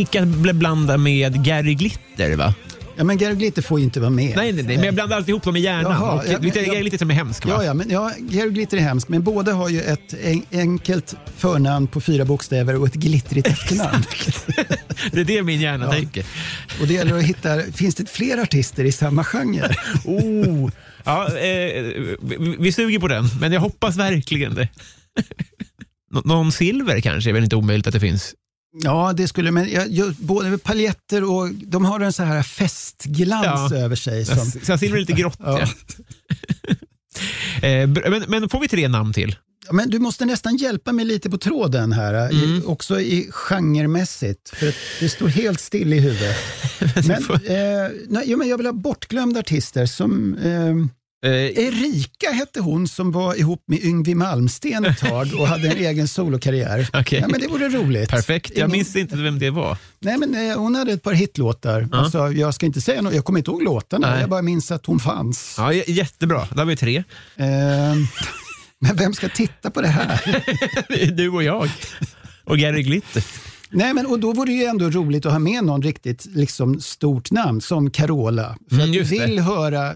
Icke blanda med Gary Glitter va? Ja, men Gary Glitter får ju inte vara med. Nej, nej, nej. Men jag blandar alltid ihop dem i hjärnan. Jaha, och ja, men- Glitter, ja. Gary Glitter som är hemsk va? Ja, ja, men ja, Gary Glitter är hemsk, men båda har ju ett en, enkelt förnamn på fyra bokstäver och ett glittrigt efternamn. Det är det min hjärna Ja. tänker. och det gäller att hitta, finns det fler artister i samma genre? Oh. Ja, eh, vi, vi suger på den, men jag hoppas verkligen det. Nå- Någon silver kanske, är väl inte omöjligt att det finns. Ja, det skulle men jag, både paljetter och de har en så här festglans Ja. över sig. Som, Så jag ser lite grått. Ja. Eh, men, men får vi tre namn till? Men du måste nästan hjälpa mig lite på tråden här, i, också i genremässigt. För det står helt still i huvudet. Men, eh, nej, jo, men jag vill ha bortglömda artister som... Eh, Eh, Erika hette hon som var ihop med Yngwie Malmsten ett tag och hade en egen solokarriär. Okej. Ja, men det vore roligt. perfekt. Jag Ingen- minns inte vem det var. Nej, men, eh, hon hade ett par hitlåtar. Alltså, jag ska inte säga något, jag kommer inte ihåg låtarna, Nej. jag bara minns att hon fanns. Ja, jättebra. Då har vi tre. Eh, men vem ska titta på det här? Du och jag. Och Gary Glitter. Nej, men, och då vore det ju ändå roligt att ha med någon riktigt liksom, stort namn som Carola. För Mm, du, det. vill höra,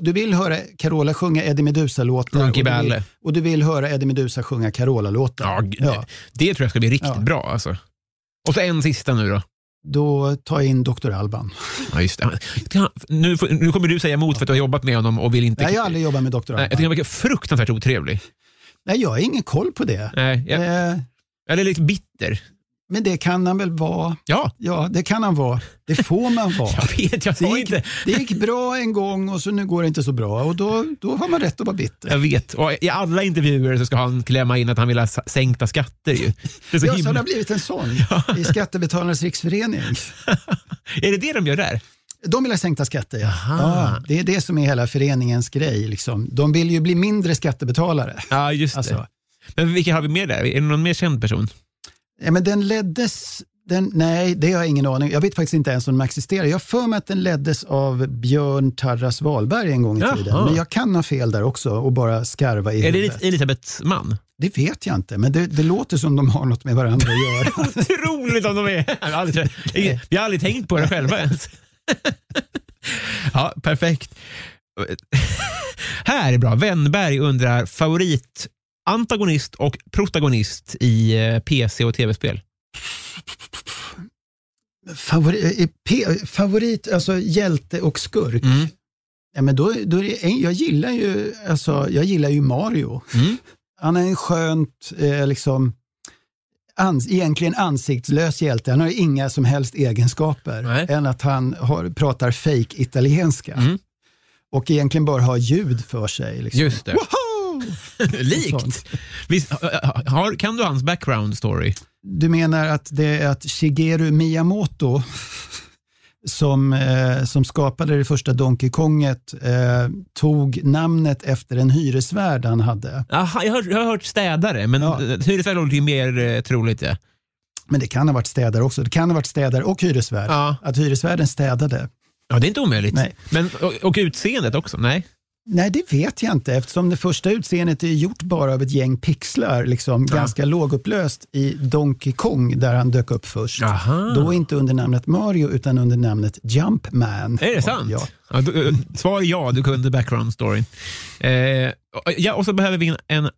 du vill höra Carola sjunga Eddie Meduza-låtar och, du vill- Balle. och du vill höra Eddie Meduza sjunga Carola-låtar. Ja, g- Det tror jag ska bli riktigt Ja. bra. Alltså. Och så en sista nu då. Då ta in Dr. Alban. Ja, just det. Nu, nu kommer du säga emot för att du har jobbat med honom och vill inte... Nej, jag har aldrig jobbat med Dr. Nej, jag Alban. tycker han verkar fruktansvärt otrevlig. Nej, jag har ingen koll på det. Nej, jag, Eh, Eller lite bitter. Men det kan han väl vara. Ja, Ja, det kan han vara. Det får man vara. jag vet. Jag Det gick, inte... det gick bra en gång och så nu går det inte så bra och då, då har man rätt att vara bitter. Jag vet. Och I alla intervjuer så ska han klämma in att han vill ha sänkta skatter. Ju. Det är, så Ja, så har det blivit en sån i Skattebetalarnas riksförening. är det det de gör där? De vill ha sänkta skatter, ja. ja. Det är det som är hela föreningens grej. Liksom. De vill ju bli mindre skattebetalare. Ja, just det. Alltså, Men vilka har vi med där? Är det någon mer känd person? Ja, men den leddes... Den, nej, det har jag ingen aning Jag vet faktiskt inte ens om de existerar. Jag för mig att den leddes av Björn Tarras Wahlberg en gång i Jaha. tiden. Men jag kan ha fel där också och bara skarva i Är det huvudet. Elisabeths man? Det vet jag inte, men det, det låter som de har något med varandra att göra. Otroligt om de är. Vi har aldrig, vi har aldrig tänkt på det själva ens. Ja, perfekt. Här är bra. Wennberg undrar favorit antagonist och protagonist i eh, PC och tv-spel. Favorit, eh, favorit, alltså hjälte och skurk. Mm. Ja, men då, då är det, en- jag, gillar ju, alltså, jag gillar ju Mario. Mm. Han är en skönt, eh, liksom, ans, egentligen ansiktslös hjälte. Han har inga som helst egenskaper Nej. än att han har, pratar fake italienska. Mm. Och egentligen bara har ljud för sig. Liksom. Just det. Woho! Likt. Visst, har, kan du hans background story? Du menar att det är att Shigeru Miyamoto som, eh, som skapade det första Donkey Konget eh, tog namnet efter en hyresvärd han hade. Aha, jag, har, jag har hört städare, men ja. hyresvärd låter ju mer eh, troligt. Ja. Men det kan ha varit städare också. Det kan ha varit städare och hyresvärd. Ja. Att hyresvärden städade. ja, det är inte omöjligt. Nej. Men, och, och utseendet också? Nej. Nej, det vet jag inte eftersom det första utseendet är gjort bara av ett gäng pixlar, liksom, ganska lågupplöst i Donkey Kong där han dök upp först. Aha. Då inte under namnet Mario utan under namnet Jumpman. Är det sant? Ja. Ja, du, eh, svar ja, du kunde background story. Eh, ja, och så behöver vi en, en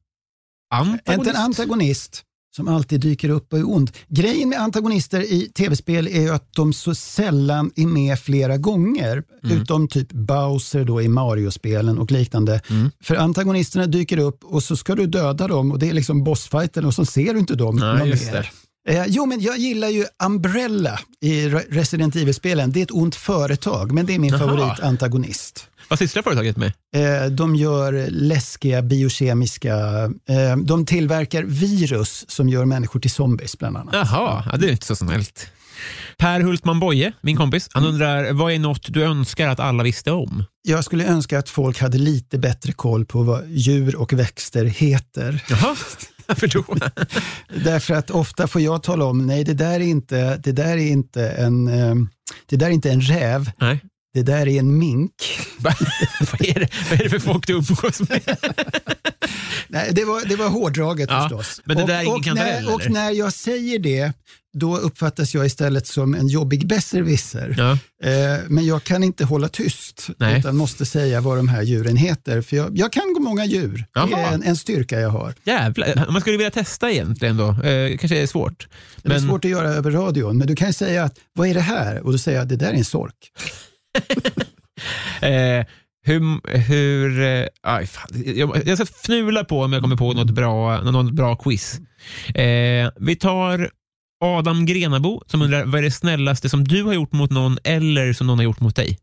antagonist. Inte en antagonist som alltid dyker upp och är ond. Grejen med antagonister i tv-spel är ju att de så sällan är med flera gånger. Mm. Utom typ Bowser då i Mario-spelen och liknande. För antagonisterna dyker upp och så ska du döda dem och det är liksom bossfighten och så ser du inte dem Nej, just mer. Eh, jo, men jag gillar ju Umbrella i Re- Resident Evil-spelen. Det är ett ont företag, men det är min favoritantagonist. Vad sysslar företaget med? Eh, De gör läskiga biokemiska... eh, De tillverkar virus som gör människor till zombies bland annat. Jaha, ja, det är inte så snällt. Per Hultman Boye, min kompis, han undrar vad är något du önskar att alla visste om? Jag skulle önska att folk hade lite bättre koll på vad djur och växter heter. Jaha, varför då? Därför att ofta får jag tala om, nej det där är inte, det där är inte, en, eh, det där är inte en räv, Nej. Det där är en mink. Va- vad, är det, vad är det för folk du umgås med? Nej, det, var, det var hårdraget Ja, förstås. men det där är och, kantarell, när, och när jag säger det, då uppfattas jag istället som en jobbig besserwisser. Ja. Eh, men jag kan inte hålla tyst, Nej. utan måste säga vad de här djuren heter. För jag, jag kan gå många djur. Det Jaha. är en, en styrka jag har. Jävlar, man skulle vilja testa egentligen då. Eh, kanske är svårt. Det är svårt att göra över radion, men du kan säga att vad är det här? Och då säger jag det där är en sork. Eh, hur... hur eh, aj, fan. Jag, jag ska fnula på om jag kommer på något bra, något bra quiz. Eh, vi tar Adam Grenabo som undrar vad är det snällaste som du har gjort mot någon eller som någon har gjort mot dig?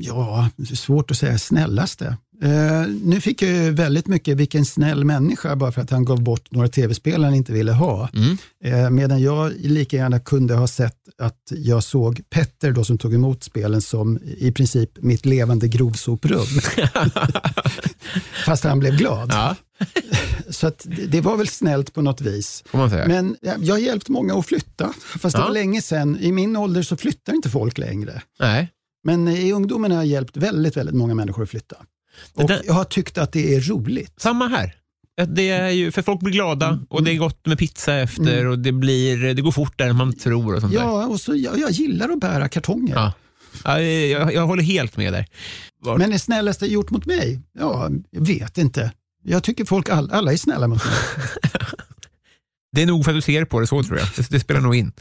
Ja, det är svårt att säga snällaste. Uh, nu fick jag ju väldigt mycket vilken snäll människa bara för att han gav bort några tv-spel han inte ville ha. Mm. Uh, medan jag lika gärna kunde ha sett att jag såg Petter då som tog emot spelen som i princip mitt levande grovsoprum. Fast han blev glad. Ja. Så det, det var väl snällt på något vis. Men ja, jag har hjälpt många att flytta. Fast det Ja. var länge sedan. I min ålder så flyttar inte folk längre. Nej. Men i ungdomen har jag hjälpt väldigt, väldigt många människor att flytta. Och där- jag har tyckt att det är roligt. Samma här. Det är ju, för folk blir glada Mm. och det är gott med pizza efter och det, blir, det går fortare än man tror. och sånt där. Ja, och så jag, jag gillar att bära kartonger. Ja. Ja, jag, jag håller helt med där. Var- Men det snällaste gjort mot mig? Ja, jag vet inte. Jag tycker folk, all, alla är snälla mot mig. Det är nog för att du ser på det så tror jag. Det, det spelar nog in.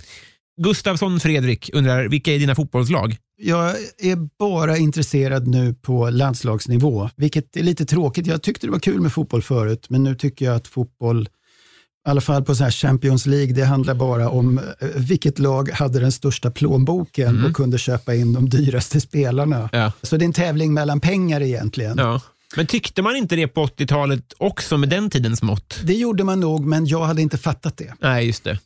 Gustavsson Fredrik undrar, vilka är dina fotbollslag? Jag är bara intresserad nu på landslagsnivå, vilket är lite tråkigt. Jag tyckte det var kul med fotboll förut, men nu tycker jag att fotboll, i alla fall på så här Champions League, det handlar bara om eh, vilket lag hade den största plånboken och kunde köpa in de dyraste spelarna. Ja. Så det är en tävling mellan pengar egentligen. Ja. Men tyckte man inte det på 80-talet också med den tidens mått? Det gjorde man nog, men jag hade inte fattat det. Nej, just det.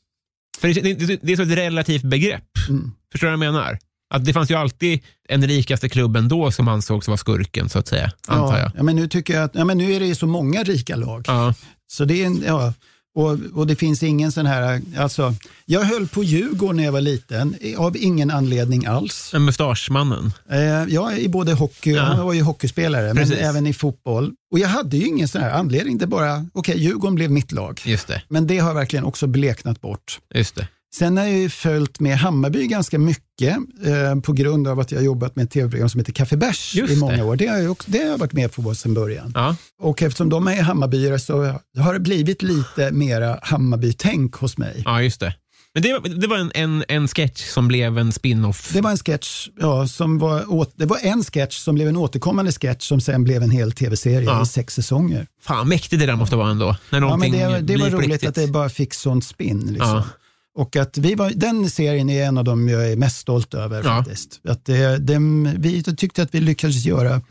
För det, det, det är så ett relativt begrepp. Mm. Förstår du vad jag menar? Att det fanns ju alltid en rikaste klubben då som ansågs vara skurken, så att säga. Antar Ja, jag. ja, men nu tycker jag att ja, men nu är det ju så många rika lag. Ja. Så det är en, ja, och, och det finns ingen sån här, alltså, jag höll på Djurgården när jag var liten, av ingen anledning alls. Men Mustaschmannen. Eh, jag i både hockey, Ja. han var ju hockeyspelare, Precis. men även i fotboll. Och jag hade ju ingen sån här anledning, det bara, okej, Djurgården blev mitt lag. Just det. Men det har verkligen också bleknat bort. Just det. Sen har jag ju följt med Hammarby ganska mycket eh, på grund av att jag har jobbat med ett tv-program som heter Café Bärs i många år. Det har, jag också, det har jag varit med på sedan början. Ja. Och eftersom de är Hammarbyare så har det blivit lite mera Hammarby-tänk hos mig. ja, just det. Men det, var- det var en, en, en sketch som blev en spin-off. Det var en sketch, ja, som var, åt, det var en sketch som blev en återkommande sketch som sen blev en hel tv-serie Ja. i sex säsonger. Fan, mäktigt det där måste vara ändå. När Ja, men det, det var roligt riktigt. att det bara fick sånt spinn. Liksom. Ja. Och att vi var, den serien är en av de jag är mest stolt över Ja. faktiskt. Att det, dem- vi tyckte att vi lyckades göra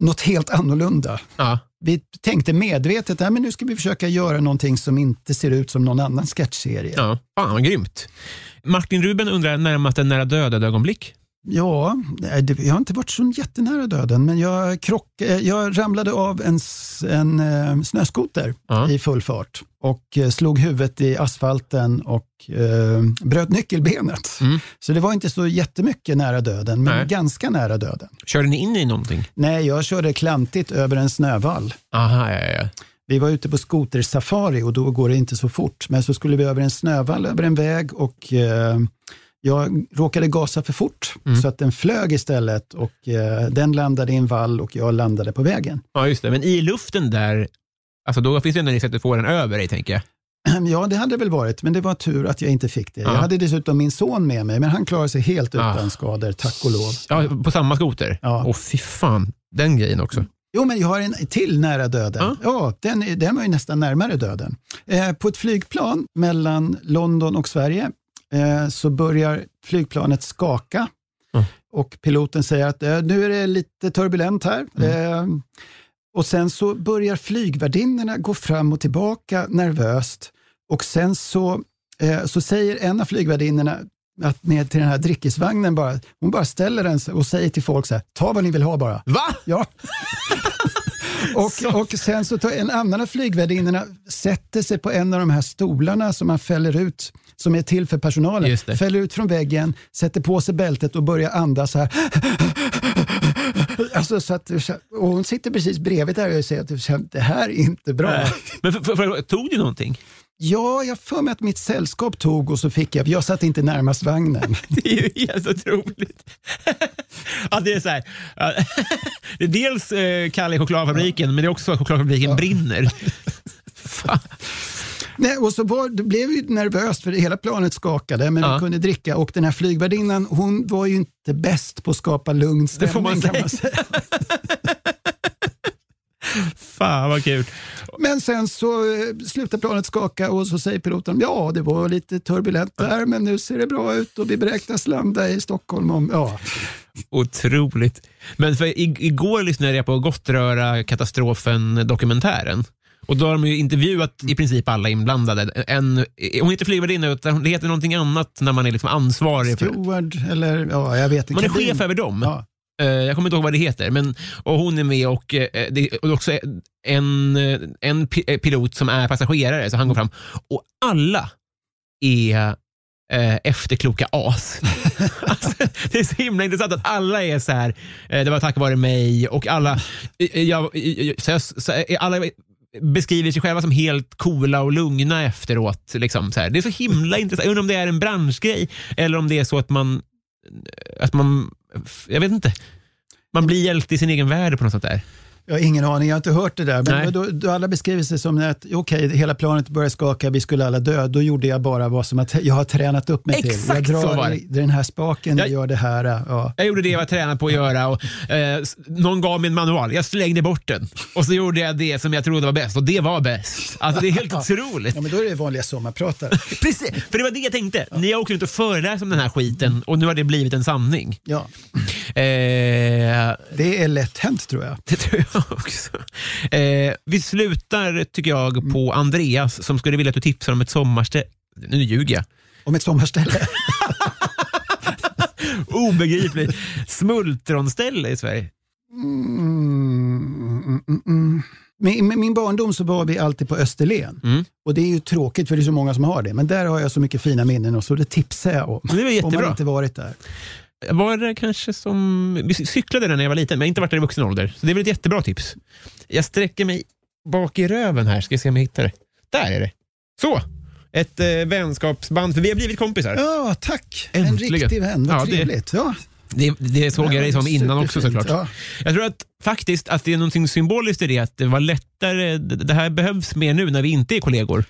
något helt annorlunda. Ja. Vi tänkte medvetet att men nu ska vi försöka göra någonting som inte ser ut som någon annan sketchserie. Ja, fan vad grymt. Martin Ruben undrar närmast en nära döden-ögonblick. Ja, jag har inte varit så jättenära döden, men jag, krock, eh, jag ramlade av en, en eh, snöskoter Ja. i full fart och eh, slog huvudet i asfalten och eh, bröt nyckelbenet. Mm. Så det var inte så jättemycket nära döden, men Nej. ganska nära döden. Körde ni in i någonting? Nej, jag körde klantigt över en snövall. Aha, ja, ja. Vi var ute på skotersafari och då går det inte så fort. Men så skulle vi över en snövall, över en väg och eh, jag råkade gasa för fort Mm. så att den flög istället och eh, den landade i en vall och jag landade på vägen. Ja, just det. Men i luften där, alltså då finns det ändå risk att du får den över dig, tänker jag. Ja, det hade det väl varit, men det var tur att jag inte fick det. Ja. Jag hade dessutom min son med mig, men han klarade sig helt Ja. utan skador, tack och lov. Ja, på samma skoter? Ja. Åh, fy fan. Den grejen också. Jo, men jag har en till nära döden. Ja. Ja, den, den var ju nästan närmare döden. Eh, på ett flygplan mellan London och Sverige eh, så börjar flygplanet skaka Ja. och piloten säger att eh, nu är det lite turbulent här. Eh, och sen så börjar flygvärdinnorna gå fram och tillbaka nervöst och sen så, så säger en av flygvärdinnorna att ner till den här drickesvagnen bara, hon bara ställer den och säger till folk så här, ta vad ni vill ha bara. Va? Ja. och, och sen så tar en annan av flygvärdinnorna sätter sig på en av de här stolarna som man fäller ut, som är till för personalen. Fäller ut från väggen, sätter på sig bältet och börjar andas så här. Alltså, så att, och hon sitter precis bredvid där och säger att det här är inte bra. Nej. Men för, för, för, tog du någonting? Ja, jag för mig att mitt sällskap tog och så fick jag, jag satt inte närmast vagnen. Det är ju helt otroligt. ja, det är så här. ja, Det är dels eh, Kalle i chokladfabriken, men det är också att chokladfabriken brinner. Fan. Nej, och så var, det blev ju nervöst för hela planet skakade men Ja. vi kunde dricka och den här flygvärdinnan hon var ju inte bäst på att skapa lugn Det får stämning man kan man säga. säga. Fan vad kul. Men sen så eh, slutar planet skaka och så säger piloten ja det var lite turbulent där men nu ser det bra ut och vi beräknas landa i Stockholm om, ja. Otroligt. Men för igår lyssnade jag på Gottröra-katastrofen-dokumentären. Och då har de ju intervjuat i princip alla inblandade. En, hon inte flygvärdinna utan det heter någonting annat när man är liksom ansvarig. För, Steward eller ja, jag vet inte. man är chef över dem. Ja. Eh, Jag kommer inte ihåg vad det heter. Men, och hon är med och eh, det är också en, eh, en pi- pilot som är passagerare, så han går fram. Och alla är eh, efterkloka as. alltså, det är så himla intressant att alla är så här, eh, det var tack vare mig och alla, jag, eh, så jag, så, alla beskriver sig själva som helt coola och lugna efteråt. Liksom, så här. Det är så himla intressant. Jag undrar om det är en branschgrej eller om det är så att man, att man jag vet inte, man blir hjälte i sin egen värld på något sätt där. Jag har ingen aning, jag har inte hört det där. Men då, då alla beskriver sig som att okej, hela planet började skaka, vi skulle alla dö. Då gjorde jag bara vad som att jag har tränat upp mig till. Exakt Jag så var drar det. den här spaken, jag gör det här. Ja. Jag gjorde det jag var tränad på att göra och eh, någon gav mig en manual. Jag slängde bort den och så gjorde jag det som jag trodde var bäst och det var bäst. Alltså det är helt otroligt. ja, men då är det vanliga sommarpratare. Precis, för det var det jag tänkte. Ni har åkt ut och föreläst om den här skiten och nu har det blivit en sanning. Ja, Eh, det är lätt hänt tror jag. det tror jag också. Eh, vi slutar, tycker jag, på Andreas som skulle vilja att du tipsar om ett sommarställe. Nu ljuger jag. Om ett sommarställe. Obegripligt. Smultronställe i Sverige. Mm, mm, mm, mm. Med min barndom så var vi alltid på Österlen. Mm. Och det är ju tråkigt för det är så många som har det. Men där har jag så mycket fina minnen och så det tipsar jag om. Det var Om jättebra. man inte varit där. Var det kanske som... Vi cyklade när jag var liten, men jag har inte varit där i vuxen ålder. Så det är väl ett jättebra tips. Jag sträcker mig bak i röven här, ska se om jag hittar det. Där är det. Så! Ett eh, vänskapsband, för vi har blivit kompisar. Ja, tack. Äntligen. En riktig vän. Vad Ja, det- trevligt. Ja, Det, det såg jag dig som innan också såklart. Ja. Jag tror att faktiskt att det är någonting symboliskt i det, att det var lättare, det det här behövs mer nu när vi inte är kollegor.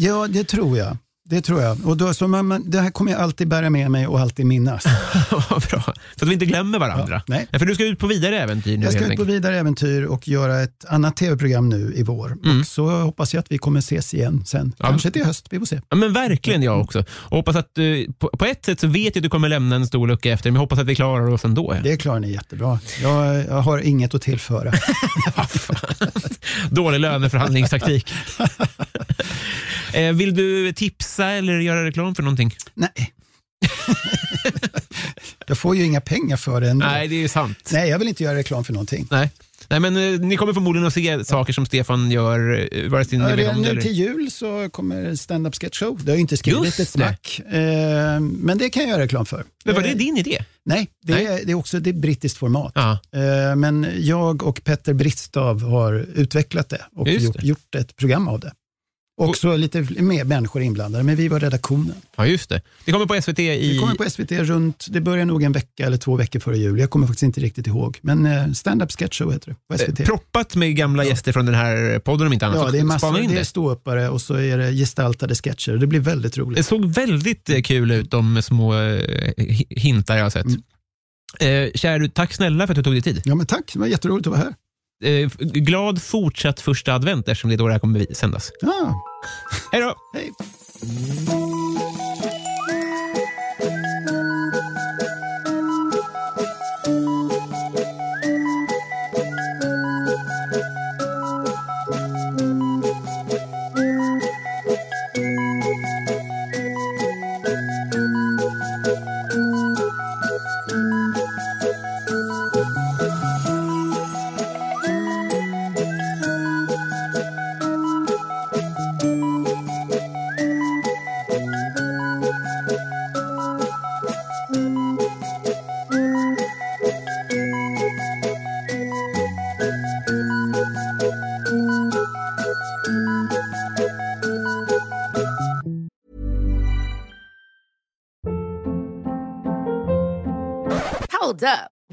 ja, det tror jag. Det tror jag. Och då, så man, det här kommer jag alltid bära med mig och alltid minnas. Vad bra. Så att vi inte glömmer varandra. Ja, nej. Ja, för du ska ut på vidare äventyr nu Jag ska ut på vidare äventyr och göra ett annat tv-program nu i vår. Mm. Och så hoppas jag att vi kommer ses igen sen. Ja. Kanske till höst, vi får se. Ja, men verkligen jag också. Och hoppas att du, på, på ett sätt så vet jag att du kommer lämna en stor lucka efter, men jag hoppas att vi klarar oss ändå. Det klarar ni jättebra. Jag, jag har inget att tillföra. Dålig löneförhandlingstaktik. eh, vill du tipsa eller göra reklam för någonting? Nej. jag får ju inga pengar för det ändå. Nej, det är ju sant. Nej, jag vill inte göra reklam för någonting. Nej. Nej, men eh, ni kommer förmodligen att se saker som Stefan gör, eh, vare sig ni Ja, vet om det nu eller... till jul så kommer stand-up sketch show. Det har ju inte skrivit Just ett smack. Eh, men det kan jag göra reklam för. Men var det Eh, din idé? Nej, det, Nej. Är, det är också det är brittiskt format. Ja. Eh, men jag och Petter Bristav har utvecklat det och Just gjort, det. gjort ett program av det. Och så lite mer människor inblandade, men vi var redaktionen. ja, just det. Det kommer på SVT i... Det kommer på SVT runt, det börjar nog en vecka eller två veckor före jul. Jag kommer faktiskt inte riktigt ihåg. Men eh, stand-up sketch show heter det på SVT. eh, proppat med gamla gäster från den här podden om inte annat. ja, det är massor. in Det är ståuppare och så är det gestaltade sketcher. Det blir väldigt Det roligt. såg väldigt eh, kul ut, de små eh, hi- hintar jag har sett. Mm. Eh, kära du, tack snälla för att du tog dig tid. Ja, men tack, det var jätteroligt att vara här. Eh, glad fortsatt första advent eftersom det är då det här kommer sändas. Ja, Hej då! hej.